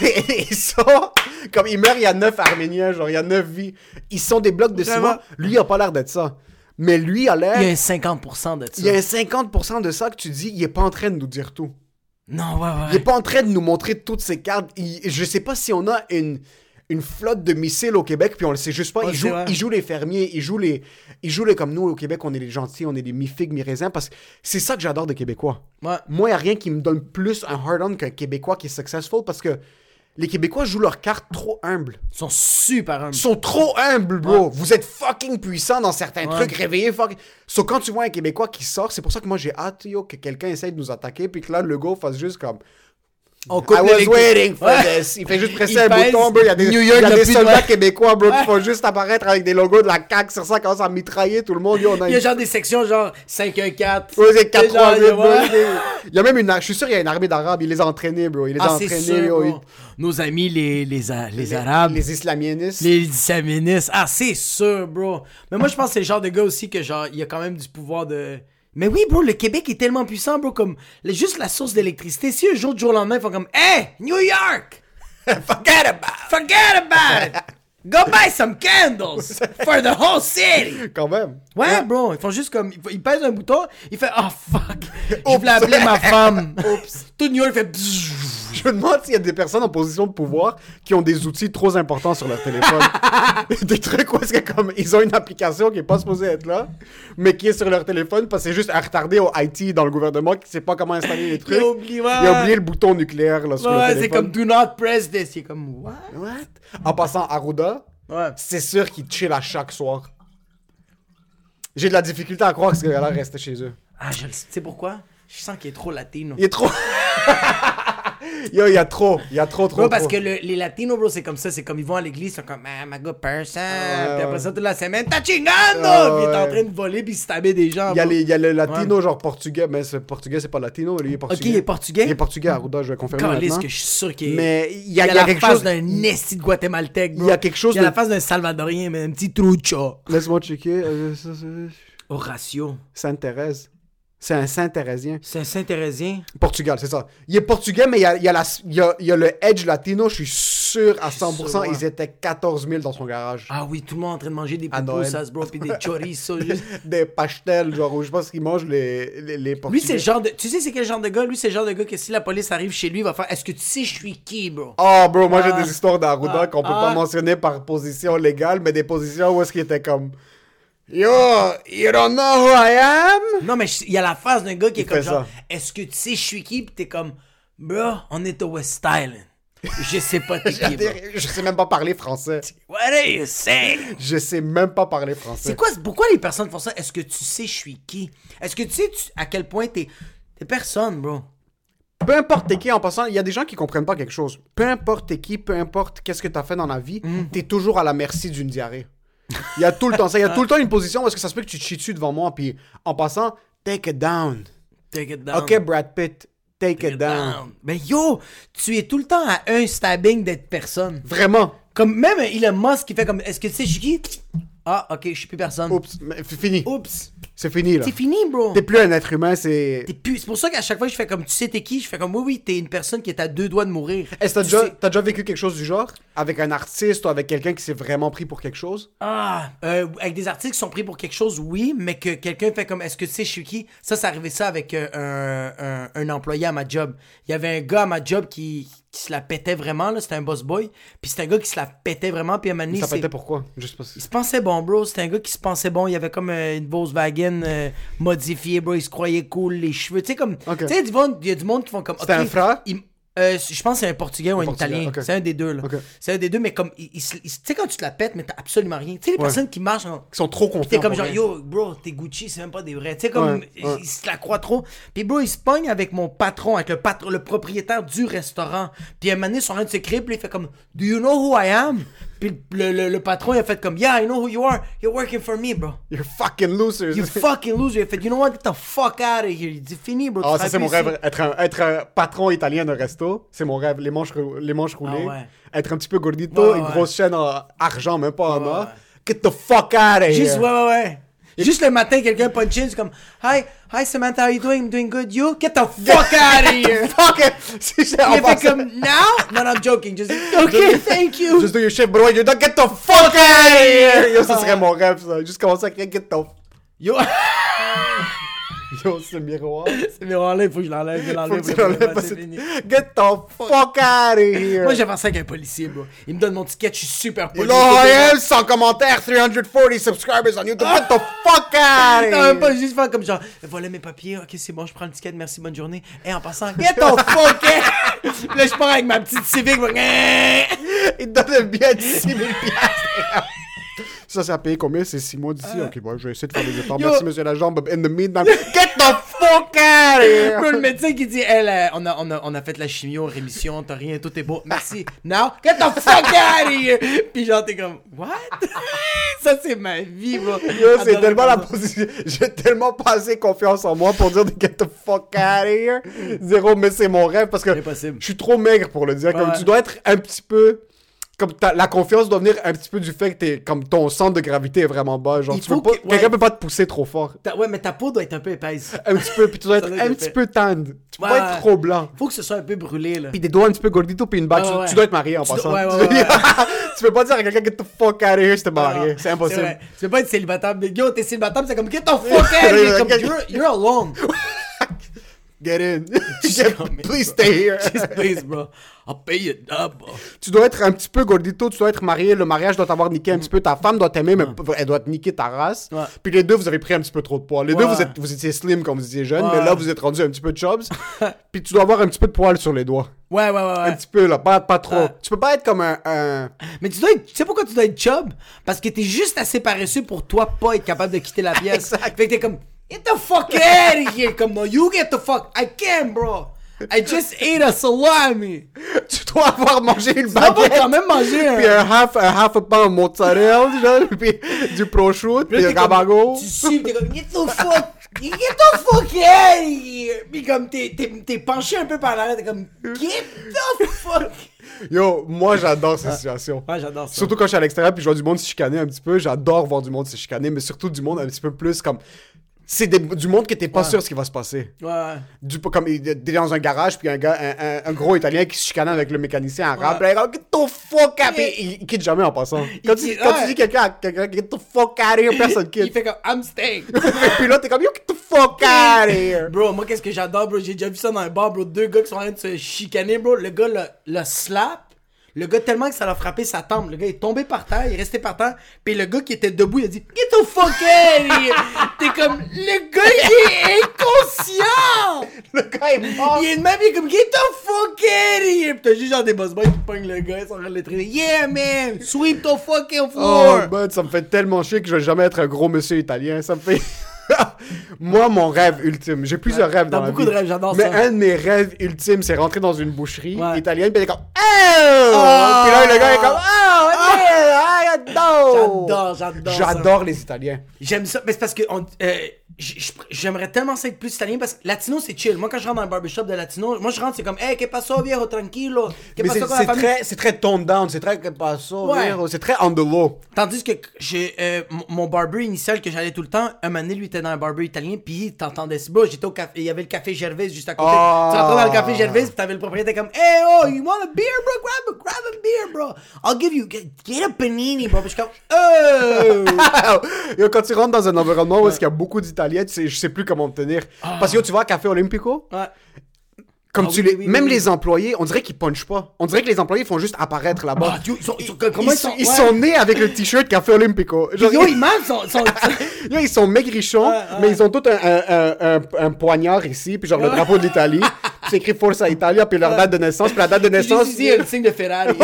ils sont... Comme il meurt, il y a neuf Arméniens, genre, il y a neuf vies. Ils sont des blocs de Vraiment. ciment. Lui, il a pas l'air d'être ça. Mais lui, a l'air... Il y a un 50% de ça. Il y a un 50% de ça que tu dis, il est pas en train de nous dire tout. Non, ouais, ouais. Il est pas en train de nous montrer toutes ses cartes. Il- je sais pas si on a une, une flotte de missiles au Québec, puis on le sait juste pas. Ils jouent les fermiers, ils jouent les, ils jouent les comme nous au Québec, on est les gentils, on est des mi-figues, mi-raisins, parce que c'est ça que j'adore des Québécois. Ouais. Moi, il a rien qui me donne plus un hard-on qu'un Québécois qui est successful, parce que les Québécois jouent leur carte trop humble. Ils sont super humbles. Ils sont trop humbles, bro. Vous êtes fucking puissants dans certains Ouais. trucs, réveillés, fucking. So, quand tu vois un Québécois qui sort, c'est pour ça que moi j'ai hâte, yo, que quelqu'un essaye de nous attaquer, puis que là, le gars fasse juste comme. On coupe I was waiting for Ouais. this. Il fait juste presser Il un pèse. bouton, bro. Il y a des, New il York y a des de- soldats ouais. québécois, bro, qui Ouais. font juste apparaître avec des logos de la CAQ sur ça, commence à mitrailler tout le monde. Yo, on a Il y a une- genre des sections genre 5-1-4. Ouais, c'est 4 C'est genre, 3 8, bro. Il y a même une. Je suis sûr, il y a une armée d'arabes. Il les a entraînés, bro. Il les a Ah, c'est entraînés, sûr, yo. bro. Nos amis, les, les, A- les, Les- Arabes. Les islamistes. Les islamistes. Ah, c'est sûr, bro. Mais moi, je pense que c'est le genre de gars aussi que, genre, il y a quand même du pouvoir de. Mais oui, bro, le Québec est tellement puissant, bro, comme le- juste la source d'électricité. Si un jour, du jour au lendemain, ils font comme, Hey, New York! Forget about Forget about it! Go buy some candles for the whole city! Quand même. Ouais, bro, ils font juste comme. Ils, ils pèsent un bouton, il fait Oh fuck! Je voulais appeler ma femme! Oups. Tout New York fait. Je me demande s'il y a des personnes en position de pouvoir qui ont des outils trop importants sur leur téléphone. des trucs où est-ce que comme ils ont une application qui est pas supposée être là, mais qui est sur leur téléphone parce que c'est juste un retardé au IT dans le gouvernement qui sait pas comment installer les trucs. Il a oublié, ouais. Il a oublié le bouton nucléaire là, sur le téléphone. c'est comme Do not press this. Il est comme What? What? En passant Arruda, Ouais. c'est sûr qu'ils chill à chaque soir. J'ai de la difficulté à croire que ce gars-là restait chez eux. Ah, je le sais. Tu sais pourquoi? Je sens qu'il est trop latino. Il est trop. Yo, il y a trop. Il y a trop, trop. Bro, parce trop. que le- les latinos, bro, c'est comme ça. C'est comme ils vont à l'église, ils sont comme, ah, my good person. Ouais, puis après ça, toute la semaine, t'as chingando! Ah, puis il est en train de voler, puis il se tabait des gens. Il y, a les- il y a le latino, genre portugais, mais ce portugais, c'est pas latino, lui, il est Ok, portugais. il est portugais? Il est portugais, Arruda, je vais confirmer Calisse maintenant. que je suis sûr qu'il est. Mais il y a, il y a, il y a la quelque face chose... d'un esti de guatémaltèque, bro. Il y a quelque chose Il y a de- la face d'un salvadorien, mais un petit trucho. Laisse-moi checker. euh, Horatio. Sainte-Thérèse. C'est un Saint-Thérésien. C'est un Saint-Thérésien? Portugal, c'est ça. Il est portugais, mais il y a, il y a la- il y a- il y a le edge latino, je suis sûr à 100%. sûr, ouais. Ils étaient 14 000 dans son garage. Ah oui, tout le monde en train de manger des pupusas, bro, puis des chorizos. juste. Des pastels, genre, où je pense qu'ils mangent les, les, les Lui, portugais. c'est le genre de. Tu sais, c'est quel genre de gars? Lui, c'est le genre de gars que si la police arrive chez lui, il va faire Est-ce que tu sais, je suis qui, bro? Oh, bro, moi Ah. j'ai des histoires d'Arruda Ah. qu'on peut Ah. pas mentionner par position légale, mais des positions où est-ce qu'il était comme Yo, you don't know who I am? Non, mais il y a la face d'un gars qui est comme genre ça. Est-ce que tu sais, je suis qui? Puis t'es comme Bro, on est au West Island. Je sais pas t'es qui, bro. Je sais même pas parler français. What are you saying? Je sais même pas parler français. C'est quoi, pourquoi les personnes font ça? Est-ce que tu sais, je suis qui? Est-ce que tu sais tu- à quel point t'es. T'es personne, bro? Peu importe t'es qui, en passant, il y a des gens qui comprennent pas quelque chose. Peu importe t'es qui, peu importe qu'est-ce que t'as fait dans la vie, Mm. t'es toujours à la merci d'une diarrhée. Il y a tout le temps ça. Il y a tout le temps une position où est-ce que ça se peut que tu te chies dessus devant moi, puis en passant, take it down. Take it down. Ok, Brad Pitt, take, Take it down. Mais yo, tu es tout le temps à un stabbing d'être personne. Vraiment. Comme même Elon Musk qui fait comme Est-ce que tu sais, je qui? Ah, ok, je suis plus personne. Oups, f- fini. Oups. C'est fini, là. C'est fini, bro. T'es plus un être humain, c'est... T'es plus- C'est pour ça qu'à chaque fois je fais comme tu sais t'es qui, je fais comme oui oui t'es une personne qui est à deux doigts de mourir. Est-ce que t'as déjà, sais- t'as déjà vécu quelque chose du genre? Avec un artiste ou avec quelqu'un qui s'est vraiment pris pour quelque chose? Ah, euh, avec des articles qui sont pris pour quelque chose, oui, mais que quelqu'un fait comme est-ce que tu sais je suis qui? Ça, ça arrivait ça avec euh, un, un, un employé à ma job. Il y avait un gars à ma job qui, qui se la pétait vraiment, là, c'était un boss boy. Puis c'était un gars qui se la pétait vraiment, puis à un moment donné, Ça pétait pourquoi? Juste parce que... Il se pensait bon, bro. C'était un gars qui se pensait bon. Il avait comme euh, une Volkswagen euh, modifiée, bro. Il se croyait cool, les cheveux. Tu sais, comme. Tu sais, il y a du monde qui font comme. C'était un frère? il- euh, je pense que c'est un portugais ou un, Portugais, italien. C'est un des deux, là. C'est un des deux, mais comme. tu sais, quand tu te la pètes, mais t'as absolument rien. Tu sais, les Ouais. personnes qui marchent en. Qui sont trop T'es confiants. comme pour genre, rien. yo, bro, t'es Gucci, c'est même pas des vrais. Tu sais, comme, Ouais, il- ouais. il se la croit trop. Puis, bro, il se pogne avec mon patron, avec le patron, le propriétaire du restaurant. Puis, un moment donné, ils sont en train de se puis il fait comme, Do you know who I am? Puis, le, le, le patron, il a fait comme, Yeah, I know who you are? You're working for me, bro. You're fucking losers. You fucking loser. Il a fait, You know what? Get the fuck out of here. Il dit, Fini, bro. Ah, ça, travailles c'est mon rêve. Être un, être un patron italien de resto, c'est mon rêve. Les manches, les manches roulées. Ah ouais. Être un petit peu gordito, Ouais, une grosse chaîne en argent, même pas en or. Get the fuck out of here. Juste, ouais, ouais, ouais. Juste le matin, quelqu'un punch in, c'est comme, Hi, hi Samantha, how you doing? I'm doing good. You? Get the fuck out of here. Fuck it. Si j'ai en Il fait comme, Now? Non, non, I'm joking. Just, okay, thank you. Just do your shit, bro. You don't get the fuck out of here. Yo, ça serait mon rêve, ça. Juste commencer à crier get the Yo. Yo, ce miroir. Ce miroir-là, il faut que je l'enlève. Je vais Faut l'enlève. que tu c'est fini. Get the fuck out of here. Moi, ça avec un policier, bro. Il me donne mon ticket, je suis super poli. Am, sans commentaire, 340 subscribers on YouTube. Get the fuck out of Non, même pas here. juste faire comme genre, voilà mes papiers, ok, c'est bon, je prends le ticket, merci, bonne journée. Et en passant, get the fuck out! Là, je pars avec ma petite civique, moi, Il te donne un billet de 6000 piastres. Ça, ça a payé combien? C'est 6 mois d'ici? Ok, bon, je vais essayer de faire des efforts. Yo. Merci, monsieur l'agent. But in the meantime, get the fuck out of here. Le médecin qui dit, elle, euh, on, a, on, a, on a fait la chimio, rémission, t'as rien, tout est beau, merci. Now, get the fuck out of here! Puis genre, t'es comme, what? ça, c'est ma vie, bro. Yo, c'est tellement la position. J'ai tellement pas assez confiance en moi pour dire de get the fuck out of here. Zéro, mais c'est mon rêve parce que Impossible. je suis trop maigre pour le dire. Comme Ouais. tu dois être un petit peu. Comme la confiance doit venir un petit peu du fait que t'es, comme ton centre de gravité est vraiment bas. Genre, tu peux faut pas, que- ouais. quelqu'un peut pas te pousser trop fort. Ta- Ouais, mais ta peau doit être un peu épaisse. Un petit peu, puis tu dois être un petit peu tendre. Tu peux Ouais, pas être trop blanc. Faut que ce soit un peu brûlé, là. Puis des doigts un petit peu gordito, puis une bague. Tu, dois être marié en Tu passant. dois- tu peux pas dire à quelqu'un get the fuck out of here si t'es marié. C'est impossible. Tu peux pas être célibataire. Mais yo, t'es célibataire, c'est comme get the fuck out! You're, you're alone. Get in. Please stay here. Just please, bro. I'll pay you double. tu dois être un petit peu gordito, tu dois être marié, le mariage doit t'avoir niqué un petit peu, ta femme doit t'aimer, mais elle doit te niquer ta race. Ouais. Puis les deux, vous avez pris un petit peu trop de poids. Les deux, vous, êtes, vous étiez slim quand vous étiez jeune, Ouais. mais là, vous êtes rendu un petit peu de chubs. Puis tu dois avoir un petit peu de poil sur les doigts. Ouais, ouais, ouais, Un petit peu, là, pas, pas trop. Tu peux pas être comme un... un- Mais tu dois être, tu sais pourquoi tu dois être chub? Parce que t'es juste assez paresseux pour toi pas être capable de quitter la pièce. Exact. Fait que t'es comme, get the fuck out of here. Comme, no, you get the fuck. I can't, bro. I just ate a salami. Tu dois avoir mangé une Tu baguette. quand même manger un... Puis un half, un half a pain de mozzarella, genre, puis du prosciutto, puis un gabago. Tu suis, t'es comme, get the fuck, get the fuck out of here. Puis comme, t'es, t'es, t'es penché un peu par l'arrière, t'es comme, get the fuck. Yo, moi, j'adore ces situations. Ouais, j'adore ça. Surtout quand je suis à l'extérieur puis je vois du monde se chicaner un petit peu, j'adore voir du monde se chicaner, mais surtout du monde un petit peu plus comme. C'est du monde que t'es pas Ouais. sûr ce qui va se passer. Ouais. Du, comme il est dans un garage, puis un, gars, un, un- un gros italien qui se chicane avec le mécanicien arabe. Ouais. Là, il get the fuck out! Il, il quitte jamais en passant. Quand, tu, quitte- quand tu dis quelqu'un à quelqu'un, get the fuck out of here, personne Il quitte. fait comme, I'm staying. puis là, t'es comme, yo, get the fuck out of here! Bro, moi, qu'est-ce que j'adore, bro? J'ai déjà vu ça dans un bar, bro. Deux gars qui sont en train de se chicaner, bro. Le gars le, le slap. Le gars, tellement que ça l'a frappé sa tempe. Le gars est tombé par terre, il est resté par terre. Puis le gars qui était debout, il a dit Get the fuck out! T'es comme, le gars, il est inconscient! Le gars est mort! Il est de même, il est comme Get the fuck out of here! Pis t'as juste genre des boss boys qui pognent le gars, ils sont en train de le traîner. Yeah, man! Sweep the fucking Oh, floor! man, ça me fait tellement chier que je vais jamais être un gros monsieur italien. Ça me fait. Moi, mon rêve ultime. J'ai plusieurs rêves dans la beaucoup vie. de rêves, j'adore Mais ça. un de mes rêves ultimes, c'est rentrer dans une boucherie Ouais. italienne, puis est comme. Oh! Oh! Puis là, le gars est comme. Oh! man, j'adore! J'adore, j'adore. J'adore les Italiens. J'aime ça, mais c'est parce que on- euh, j'aimerais tellement ça être plus italien parce que latino c'est chill. Moi quand je rentre dans un barbershop de latino, moi je rentre c'est comme hey que paso viejo tranquilo, que paso c'est très, c'est très toned down, c'est très pas ça, Ouais. viejo, c'est très on the low. Tandis que j'ai euh, mon- barber initial que j'allais tout le temps, un moment donné, lui était dans un barber italien puis t'entendais ce bas, j'étais au café, il y avait le café Gervais juste à côté. Ah. Tu rentrais dans le café Gervais puis t'avais le propriétaire comme hey oh you want a beer bro? Grab a grab a beer bro I'll give you get, get a panini bro. Puis je suis comme oh Yo, quand tu rentres dans un environnement où qu'il y a beaucoup d'Italiens, sais, je sais plus comment te tenir. Parce que tu à Café Olympico, ouais. comme Ah tu oui, les, oui, oui, même les employés, on dirait qu'ils punchent pas. On dirait que les employés font juste apparaître là-bas. Ah, ils sont, ils sont- Ils, ils sont, sont ils ouais. sont nés avec le t-shirt Café Olympico. Genre, Yo, ils mangent son, son... Yo, ils sont maigrichons, mais ils ont tous un, un, un, un, un poignard ici, puis genre le drapeau de l'Italie. c'est écrit Forza Italia, puis leur date de naissance, puis la date de naissance. Juste ici, il y a le signe de Ferrari.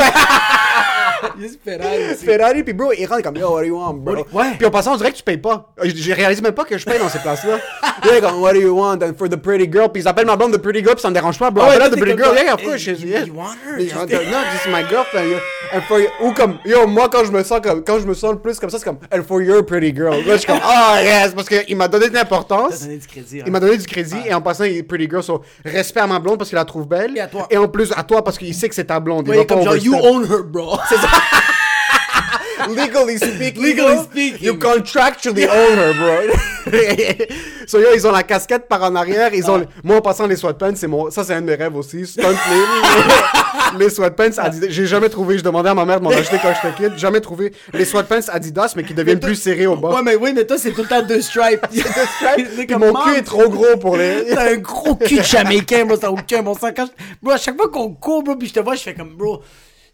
Juste Ferrari. ici. Ferrari, puis bro, ils rentrent comme Yo, what do you want, bro? Ouais. Puis en passant, on dirait que tu payes pas. Je, je réalise même pas que je paye dans ces places-là. Yo, comme What do you want? And for the pretty girl? Puis ils appellent ma blonde the pretty girl, puis ça me dérange pas, bro. Appelle-la toi, the pretty girl. ça. Yeah, of Hey, course. you- yeah. you want her? No, this is my girlfriend. And for ou comme, yo, moi, quand je me sens comme, quand je me sens le plus comme ça, c'est comme, and for your pretty girl. Là, je suis comme, ah, yes, parce qu'il m'a donné de l'importance. donné du crédit. hein. Il m'a donné du crédit et en passant, il est pretty girl. So, respect à ma blonde parce qu'il la trouve belle. Et à toi. Et en plus, à toi parce qu'il sait que c'est ta blonde. Il va pas genre, you own her, bro. legally speaking, Legally bro, speaking. you contractually own her, bro. so, yo, ils ont la casquette par en arrière. Ils ont, moi, en passant les sweatpants, c'est mon, ça, c'est un de mes rêves aussi. Stunt les, sweatpants Adidas. J'ai jamais trouvé. Je demandais à ma mère de m'en acheter quand j'étais kid. Jamais trouvé les sweatpants Adidas, mais qui deviennent plus serrés au bas. Ouais, mais oui, mais toi, c'est tout le temps deux stripes. Mon cul est trop gros pour les. T'as un gros cul de jamaïcain, bro, ça aucun bon sens. Quand je- Bro, à chaque fois qu'on court, bro, puis je te vois, je fais comme, bro,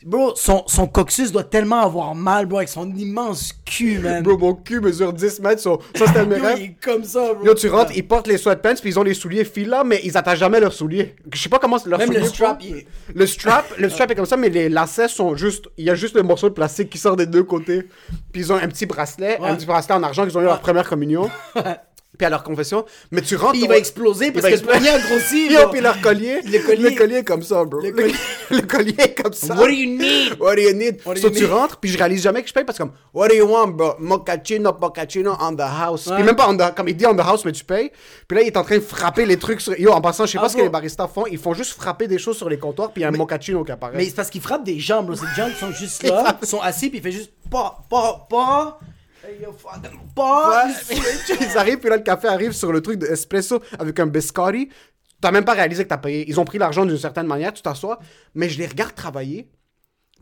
bro, son, son coccyx doit tellement avoir mal, bro, avec son immense cul, man. Bro, mon cul mesure 10 mètres. ça, c'était mes rêves. il est comme ça, bro. Yo, tu rentres, ils portent les sweatpants, puis ils ont les souliers fila, mais ils attachent jamais leurs souliers. Je sais pas comment leurs Même souliers le strap, il est... Le strap, le strap est comme ça, mais les lacets sont juste. Il y a juste le morceau de plastique qui sort des deux côtés. Puis ils ont un petit bracelet, Ouais. un petit bracelet en argent qu'ils ont eu à leur première communion. Puis à leur confession. Mais tu rentres. Puis il va exploser parce va que le exploser. poignet a grossi, Yo, puis leur collier. Le collier- est comme ça, bro. Le Le, collier- le collier est comme ça. What do you need? What do you need? What do so you tu need? rentres, puis je réalise jamais que je paye parce que comme, what do you want, bro? Mochaccino, mochaccino on the house. Ouais. Puis même pas on the, comme il dit on the house, mais tu payes. Puis là, il est en train de frapper les trucs sur. Yo, en passant, je sais Ah pas ce que les baristas font. Ils font juste frapper des choses sur les comptoirs, puis il y a un mochaccino qui apparaît. Mais c'est parce qu'il frappe des gens, bro. C'est des gens qui sont juste là, ils sont assis, puis il fait juste pas, pas, pas. Ils arrivent, puis là, le café arrive sur le truc de espresso avec un biscotti. T'as même pas réalisé que t'as payé. Ils ont pris l'argent d'une certaine manière, tu t'assois. Mais je les regarde travailler.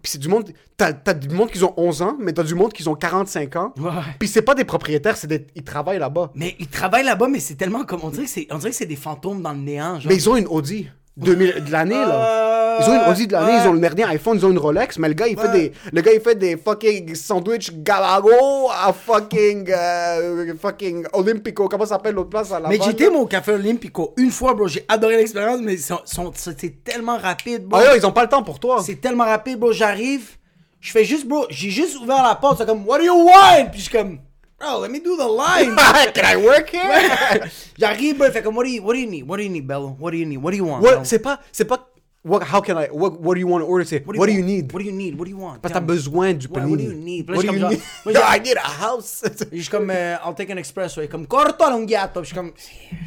Puis c'est du monde. T'as, t'as du monde qui ont 11 ans, mais t'as du monde qui ont 45 ans. Ouais. Puis c'est pas des propriétaires, c'est des. Ils travaillent là-bas. Mais ils travaillent là-bas, mais c'est tellement comme. On dirait que c'est, on dirait que c'est des fantômes dans le néant, genre. Mais ils ont une Audi 2000 de l'année, là. Ils ont une de l'année, ils ont le dernier iPhone, ils ont une Rolex, mais le gars, il fait des, le gars, il fait des fucking sandwich Galago à fucking, euh, fucking Olympico. Comment ça s'appelle l'autre place à la Mais j'étais mon café Olympico une fois, bro. J'ai adoré l'expérience, mais c'est tellement rapide, bro. Ah, ils ont pas le temps pour toi. C'est tellement rapide, bro. J'arrive, je fais juste, bro. J'ai juste ouvert la porte, c'est comme, What do you want? Puis je suis comme, Bro, let me do the line. Can I work here? J'arrive, bro. Fait comme, what do, you, what do you need? What do you need, Bello? What do you need? What do you want? C'est pas, c'est pas, what, how can I, what, what do you want to order? C'est, what, do you need? What do you need? What do you want? Parce que t'as besoin du panini. what do you need? What je do you need? j'ai- I need a house. Je suis comme, euh, I'll take an est comme, corto. Puis je suis comme,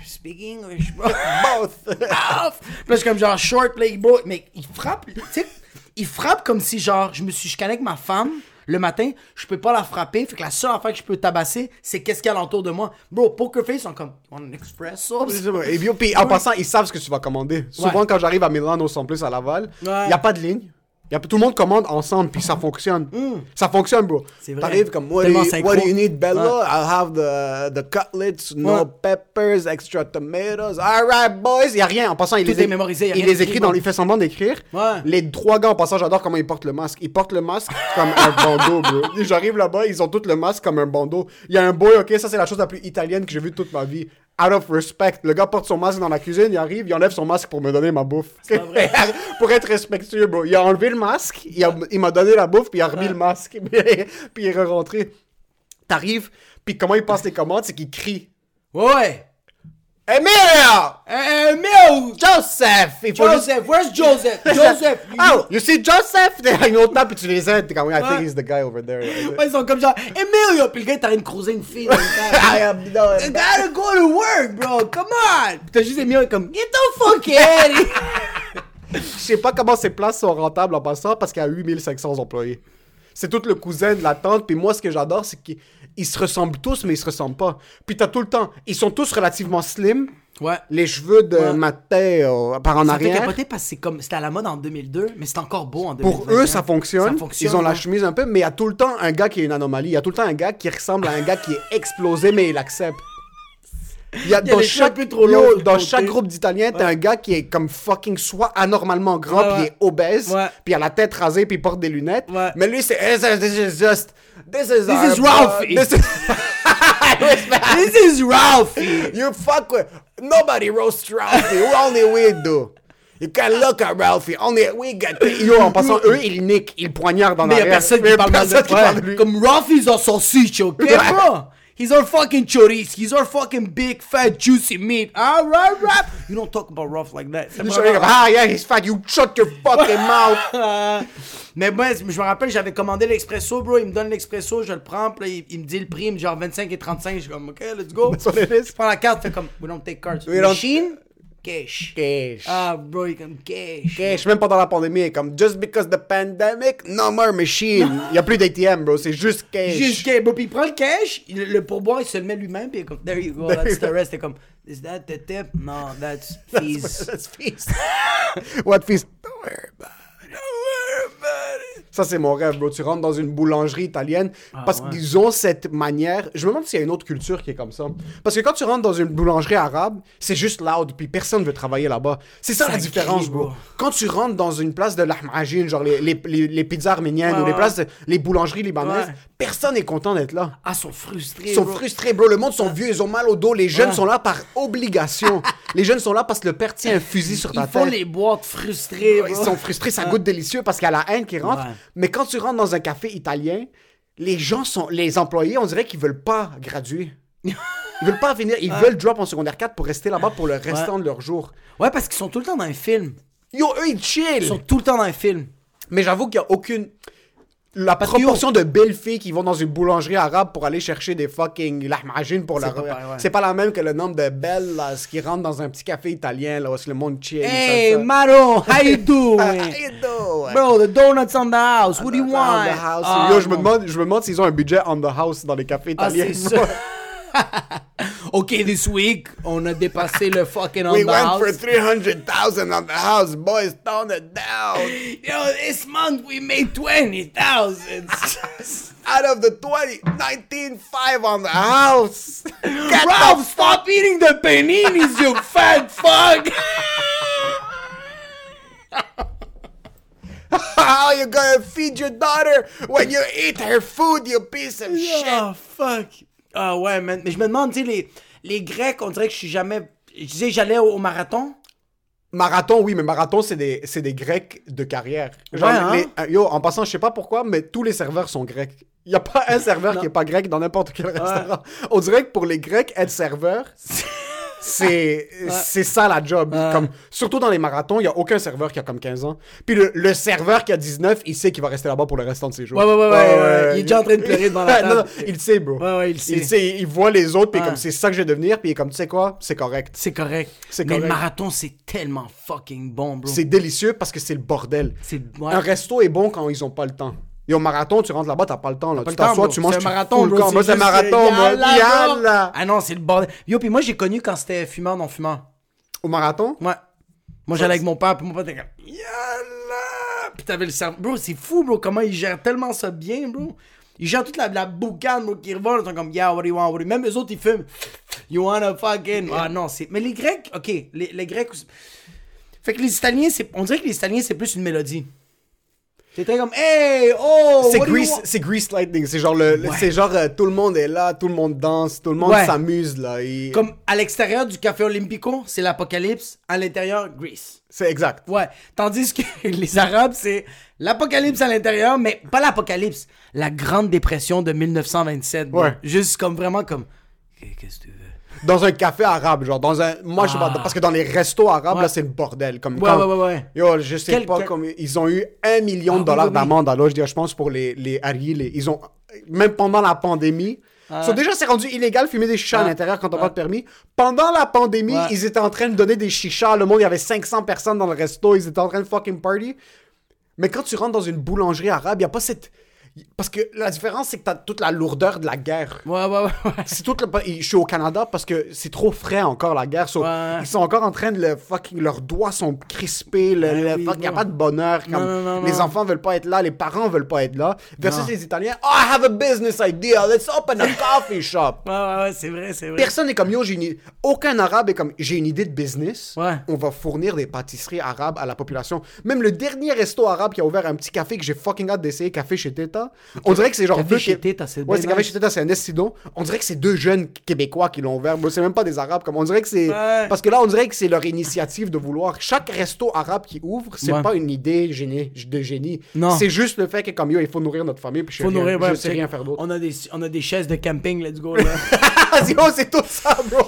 speak English, bro. Both. Off. Puis là, je suis comme genre short play, bro. Mais il frappe, tu sais, il frappe comme si genre, je me suis chicané avec ma femme le matin, je peux pas la frapper. Fait que la seule affaire que je peux tabasser, c'est qu'est-ce qu'il y a alentour de moi. Bro, Poker Face sont comme, you want an espresso? Et puis, en passant, ils savent ce que tu vas commander. Souvent, quand j'arrive à Milano sans plus à Laval, il Ouais. n'y a pas de ligne. Y a, tout le monde commande ensemble, puis ça fonctionne. Ça fonctionne, bro. Mm. C'est vrai. T'arrives comme, what do, you, what do you need, Bella? Ouais. I'll have the, the cutlets, no Ouais. peppers, extra tomatoes. All right, boys. Il n'y a rien. En passant, il Tout les, est mémorisé, y a il rien les écrit, dans, il fait semblant d'écrire. Ouais. Les trois gars, en passant, j'adore comment ils portent le masque. Ils portent le masque comme un bandeau, bro. J'arrive là-bas, ils ont tous le masque comme un bandeau. Il y a un boy, ok, ça c'est la chose la plus italienne que j'ai vue toute ma vie. Out of respect. Le gars porte son masque dans la cuisine, il arrive, il enlève son masque pour me donner ma bouffe. pas vrai. pour être respectueux, bro. Il a enlevé le masque, il a- il m'a donné la bouffe, puis il a remis le masque. puis il est rentré. T'arrives, puis comment il passe les commandes, c'est qu'il crie. Ouais. Emilio! Euh, Mel! Joseph! Il faut juste- Joseph, where's Joseph? Joseph! you- Oh, you see Joseph? T'as une autre table, puis tu les aides. T'es comme, I think he's the guy over there. Ouais, ils sont comme genre, Emilio! Puis le gars, est en train de croiser une fille. temps. I am no- I gotta go to work, bro. Come on. Puis t'as juste Emilio comme, get the fuck out. Je sais pas comment ces places sont rentables en passant parce qu'il y a 8500 employés. C'est tout le cousin de la tante. Puis moi, ce que j'adore, c'est qu'ils ils se ressemblent tous, mais ils se ressemblent pas. Puis t'as tout le temps. Ils sont tous relativement slim. Ouais. Les cheveux de Ouais. Matteo par en Ça arrière. parce que c'est comme, c'était à la mode en 2002, mais c'est encore beau en 2021. Pour eux, ça fonctionne. Ça fonctionne, Ils ont la chemise un peu, mais il y a tout le temps un gars qui est une anomalie. Il y a tout le temps un gars qui ressemble à un gars qui est explosé, mais il accepte. Il y a, Il a dans chaque, trop yo, dans groupe d'Italiens, t'as un gars qui est comme fucking soit anormalement grand, Ouais, puis il ouais. est obèse, Ouais. puis il a la tête rasée, puis il porte des lunettes. Ouais. Mais lui, c'est this is, this is just this is our is. Ralphie. This is, This is Ralphie. you fuck with nobody roasts Ralphie. Only we do. You can look at Ralphie. Only we get. Yo, en passant, eux, ils niquent, ils poignardent Mais y'a personne Mais qui parle mal de personne qui ouais. parle de lui. Comme Ralphie's our sausage, ok, Ouais. bro? He's our fucking chorizo. He's our fucking big, fat, juicy meat. Alright, rap. You don't talk about Ralph like that. Ah yeah, he's fat. You shut your fucking mouth. Mais moi, je me rappelle, j'avais commandé l'expresso, bro. Il me donne l'expresso, je le prends, puis il, me dit le prix, il me dit genre 25 et 35. Je suis comme, ok, let's go. Je prends la carte, fait comme, we don't take cards. We don't- Machine, cash. Cash. Ah, bro, il est comme cash. Cash, même pendant la pandémie, est comme just because the pandemic, no more machine. Il y a plus d'ATM, bro, c'est juste cash. Juste cash. Bon, puis il prend le cash, il- le pourboire, il se le met lui-même, puis il est comme, there you go, that's the rest. C'est comme, is that the tip? No, that's fees. That's feast. What feast? Don't worry about it. Don't worry about it. Ça, c'est mon rêve, bro. Tu rentres dans une boulangerie italienne parce ouais. qu'ils ont cette manière. Je me demande s'il y a une autre culture qui est comme ça. Parce que quand tu rentres dans une boulangerie arabe, c'est juste loud, puis personne veut travailler là-bas. C'est ça, Ça la différence, crie, bro. Quand tu rentres dans une place de lahmajine, genre les, les, les, les pizzas arméniennes Ouais, ou les places, de- les boulangeries libanaises, Ouais. personne n'est content d'être là. Ah, ils sont frustrés. Ils sont bro. frustrés, bro. Le monde sont vieux, ils ont mal au dos. Les jeunes sont là par obligation. les jeunes sont là parce que le père tient un fusil sur ta Ils font tête. les boîtes frustrées, Ils bro. sont frustrés, ça goûte délicieux parce qu'il y a la haine qui rentre. Mais quand tu rentres dans un café italien, les gens sont. Les employés, on dirait qu'ils veulent pas graduer. Ils veulent pas finir. Ils veulent drop en secondaire 4 pour rester là-bas pour le restant de leur jour. Ouais, parce qu'ils sont tout le temps dans un film. Yo, eux, ils chill. Ils sont tout le temps dans un film. Mais j'avoue qu'il y a aucune. La proportion de belles filles qui vont dans une boulangerie arabe pour aller chercher des fucking lahmajine pour leur. pas pareil, ouais. C'est pas la même que le nombre de belles là, qui rentrent dans un petit café italien là où le monde chill. Hey, ça, ça. Maro, how you doing? How you doing? Bro, the donuts on the house. What do you On want? the house. Ah, Yo, je me demande, je me demande s'ils ont un budget on the house dans les cafés Ah, italiens. ça. ok, this week, on a dépassé le fucking on We the went house. for 300,000 on the house, boys. Tone it down. Yo, this month we made 20,000. Out of the 20, 19.5 on the house. Get Ralph, the stop eating the paninis, you fat fuck. How you gonna feed your daughter when you eat her food, you piece of shit? Oh, fuck. Ah ouais, man. Mais je me demande, tu sais, les, les Grecs, on dirait que je suis jamais... Je disais, j'allais au, au marathon. Marathon, oui, mais marathon, c'est des, c'est des Grecs de carrière. Genre, Ouais, hein? les- euh, yo, en passant, je sais pas pourquoi, mais tous les serveurs sont grecs. Il y a pas un serveur qui est pas grec dans n'importe quel restaurant. On dirait que pour les Grecs, être serveur, c'est c'est ça la job. Comme, surtout dans les marathons, il y a aucun serveur qui a comme 15 ans. Puis le, le serveur qui a 19, il sait qu'il va rester là-bas pour le restant de ses jours. Ouais, ouais, ouais, ouais, ouais. Il est déjà en train de pleurer devant la Non, non, table. il sait, bro. Ouais, ouais, il sait. Il sait, il voit les autres, puis Ouais. comme c'est ça que je vais devenir, puis il est comme, tu sais quoi, c'est correct. C'est correct. C'est Mais le correct. marathon, c'est tellement fucking bon, bro. C'est délicieux parce que c'est le bordel. Ouais. Un resto est bon quand ils ont pas le temps. Et au marathon, tu rentres là-bas, t'as pas le temps. Là. Tu t'assois, tu manges, C'est un marathon, bro. c'est un marathon, moi. Ah non, c'est le bordel. Yo, puis moi, j'ai connu quand c'était fumeur, non fumeur. Au marathon? Ouais. Moi, j'allais avec mon père, puis mon père était comme... Yalla! Puis t'avais le cerveau... Bro, c'est fou, bro, comment ils gèrent tellement ça bien, bro. Ils gèrent toute la, la boucane, bro, qui revole. Ils sont comme, yeah, what do you want, what do you... Même eux autres, ils fument. You wanna fucking... Ah non, c'est... Mais les Grecs, OK, les, les Grecs... Fait que les Italiens, c'est... On dirait que les Italiens, c'est plus une mélodie. C'était comme, hey, oh, C'est Grease, c'est Grease Lightning. C'est genre, le, c'est genre euh, tout le monde est là, tout le monde danse, tout le monde Ouais. s'amuse. là. Et- Comme à l'extérieur du Café Olympico, c'est l'apocalypse. À l'intérieur, Greece. C'est exact. Ouais. Tandis que les Arabes, c'est l'apocalypse à l'intérieur, mais pas l'apocalypse. La Grande Dépression de 1927. bro. Ouais. Juste comme vraiment comme. Qu'est-ce que tu veux? Dans un café arabe, genre dans un. Moi, je sais pas, Ah. parce que dans les restos arabes, Ouais. là, c'est le bordel. Comme Ouais, quand- ouais, ouais, ouais. Yo, je sais Quel- pas, quel- comme ils ont eu un million Ah, de oui, dollars oui, oui. d'amende à l'âge, je pense, pour les, les Harry. les- ils ont, même pendant la pandémie. So, déjà, c'est rendu illégal fumer des chichas à Ah. l'intérieur quand t'as pas de permis. Pendant la pandémie, ils étaient en train de donner des chichas. Le monde, il y avait 500 personnes dans le resto. Ils étaient en train de fucking party. Mais quand tu rentres dans une boulangerie arabe, il y a pas cette. Parce que la différence, c'est que t'as toute la lourdeur de la guerre. Ouais, ouais, ouais. ouais. C'est tout le... Je suis au Canada parce que c'est trop frais encore la guerre. So, Ouais. Ils sont encore en train de le fucking. Leurs doigts sont crispés. Le, Ben le oui, fuck, y a pas de bonheur. Comme, Non, non, non, les enfants veulent pas être là, les parents veulent pas être là. Versus les Italiens. Oh, I have a business idea. Let's open a coffee shop. Ouais, ouais, ouais, c'est vrai, c'est vrai. Personne n'est comme yo, j'ai une... Aucun arabe est comme j'ai une idée de business. Ouais. On va fournir des pâtisseries arabes à la population. Même le dernier resto arabe qui a ouvert un petit café que j'ai fucking hâte d'essayer, Café chez Teta. On dirait que c'est genre Café c'est Ouais, c'est Café c'est un essidon. On dirait que c'est deux jeunes Québécois qui l'ont ouvert. Moi, c'est même pas des arabes. Comme on dirait que c'est. Ouais. Parce que là, on dirait que c'est leur initiative de vouloir. Chaque resto arabe qui ouvre, c'est Ouais. pas une idée génie... de génie. Non. C'est juste le fait que, comme yo, il faut nourrir notre famille. Puis je Faut rien, nourrir, ouais, je sais rien faire d'autre. On a, des, on a des chaises de camping, let's go. Là. Yo, c'est tout ça, bro.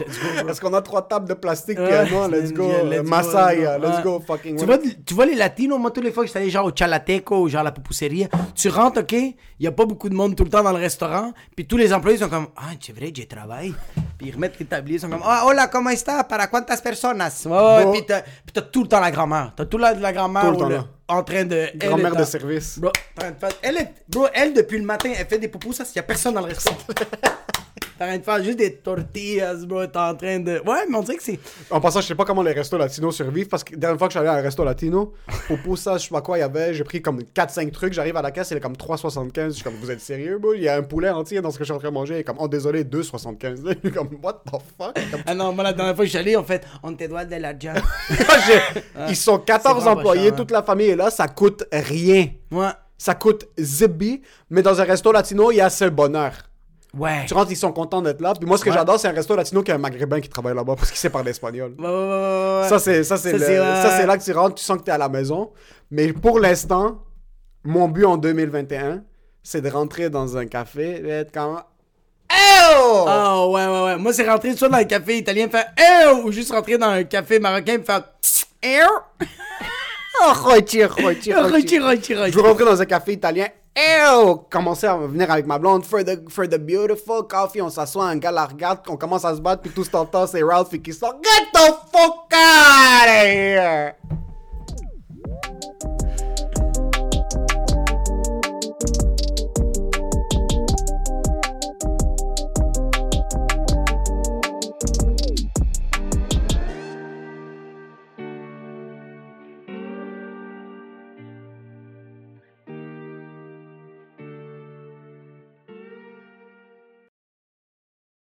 Est-ce qu'on a trois tables de plastique? Ouais, un non, let's go. let's go, let's let's go. fucking. Tu vois, tu vois les latinos, moi, toutes les fois que je suis allé genre au Chalateco ou genre à la pupuseria, tu rentres, OK, il y a pas beaucoup de monde tout le temps dans le restaurant, puis tous les employés sont comme « Ah, c'est vrai, je travaille. Puis ils remettent les tabliers, ils sont comme oh, hola, ¿cómo está? ¿Para cuántas personas? Ouais, Bon. puis t'as tout le temps la grand-mère. T'as tout le temps la grand-mère en train de. Grand-mère de service. Bro, elle, est, bro, elle, depuis le matin, elle fait des poupous, ça, s'il y a personne dans le restaurant. T'es en train de faire juste des tortillas, bro. T'es en train de. Ouais, mais on dirait que c'est. En passant, je sais pas comment les restos latinos survivent parce que la dernière fois que allé à un resto latino, pour ça, je sais pas quoi, il y avait, j'ai pris comme 4-5 trucs, j'arrive à la caisse, il est comme 3,75. Je suis comme, vous êtes sérieux, bro? Il y a un poulet entier dans ce que je suis en train de manger. Il est comme, oh désolé, 2,75. Je suis comme, what the fuck? Comme, Ah non, moi, la dernière fois que je suis allé, en fait, on te doit de la job. j'ai- Ils sont 14 vraiment pas employés, cher, hein. toute la famille est là, ça coûte rien. Ouais. Ça coûte zibi, mais dans un resto latino, il y a ce bonheur. Ouais. Tu rentres, ils sont contents d'être là. Puis moi, ce que Ouais. j'adore, c'est un resto latino qui a un maghrébin qui travaille là-bas parce qu'il sait parler espagnol. Ouais, ouais, ouais. Ça, c'est ça, c'est Ça, c'est, là que tu rentres, tu sens que tu es à la maison. Mais pour l'instant, mon but en 2021, c'est de rentrer dans un café et être comme. Oh! Oh, ouais, ouais, ouais. Moi, c'est rentrer soit dans un café italien, faire Eh! ou juste rentrer dans un café marocain faire! Oh, Je veux rentrer dans un café italien. Ew! Commencer à venir avec ma blonde. For the, for the beautiful coffee. On s'assoit, un gars la regarde. On commence à se battre. Puis tout ce temps, c'est Ralph qui sort. Get the fuck out of here!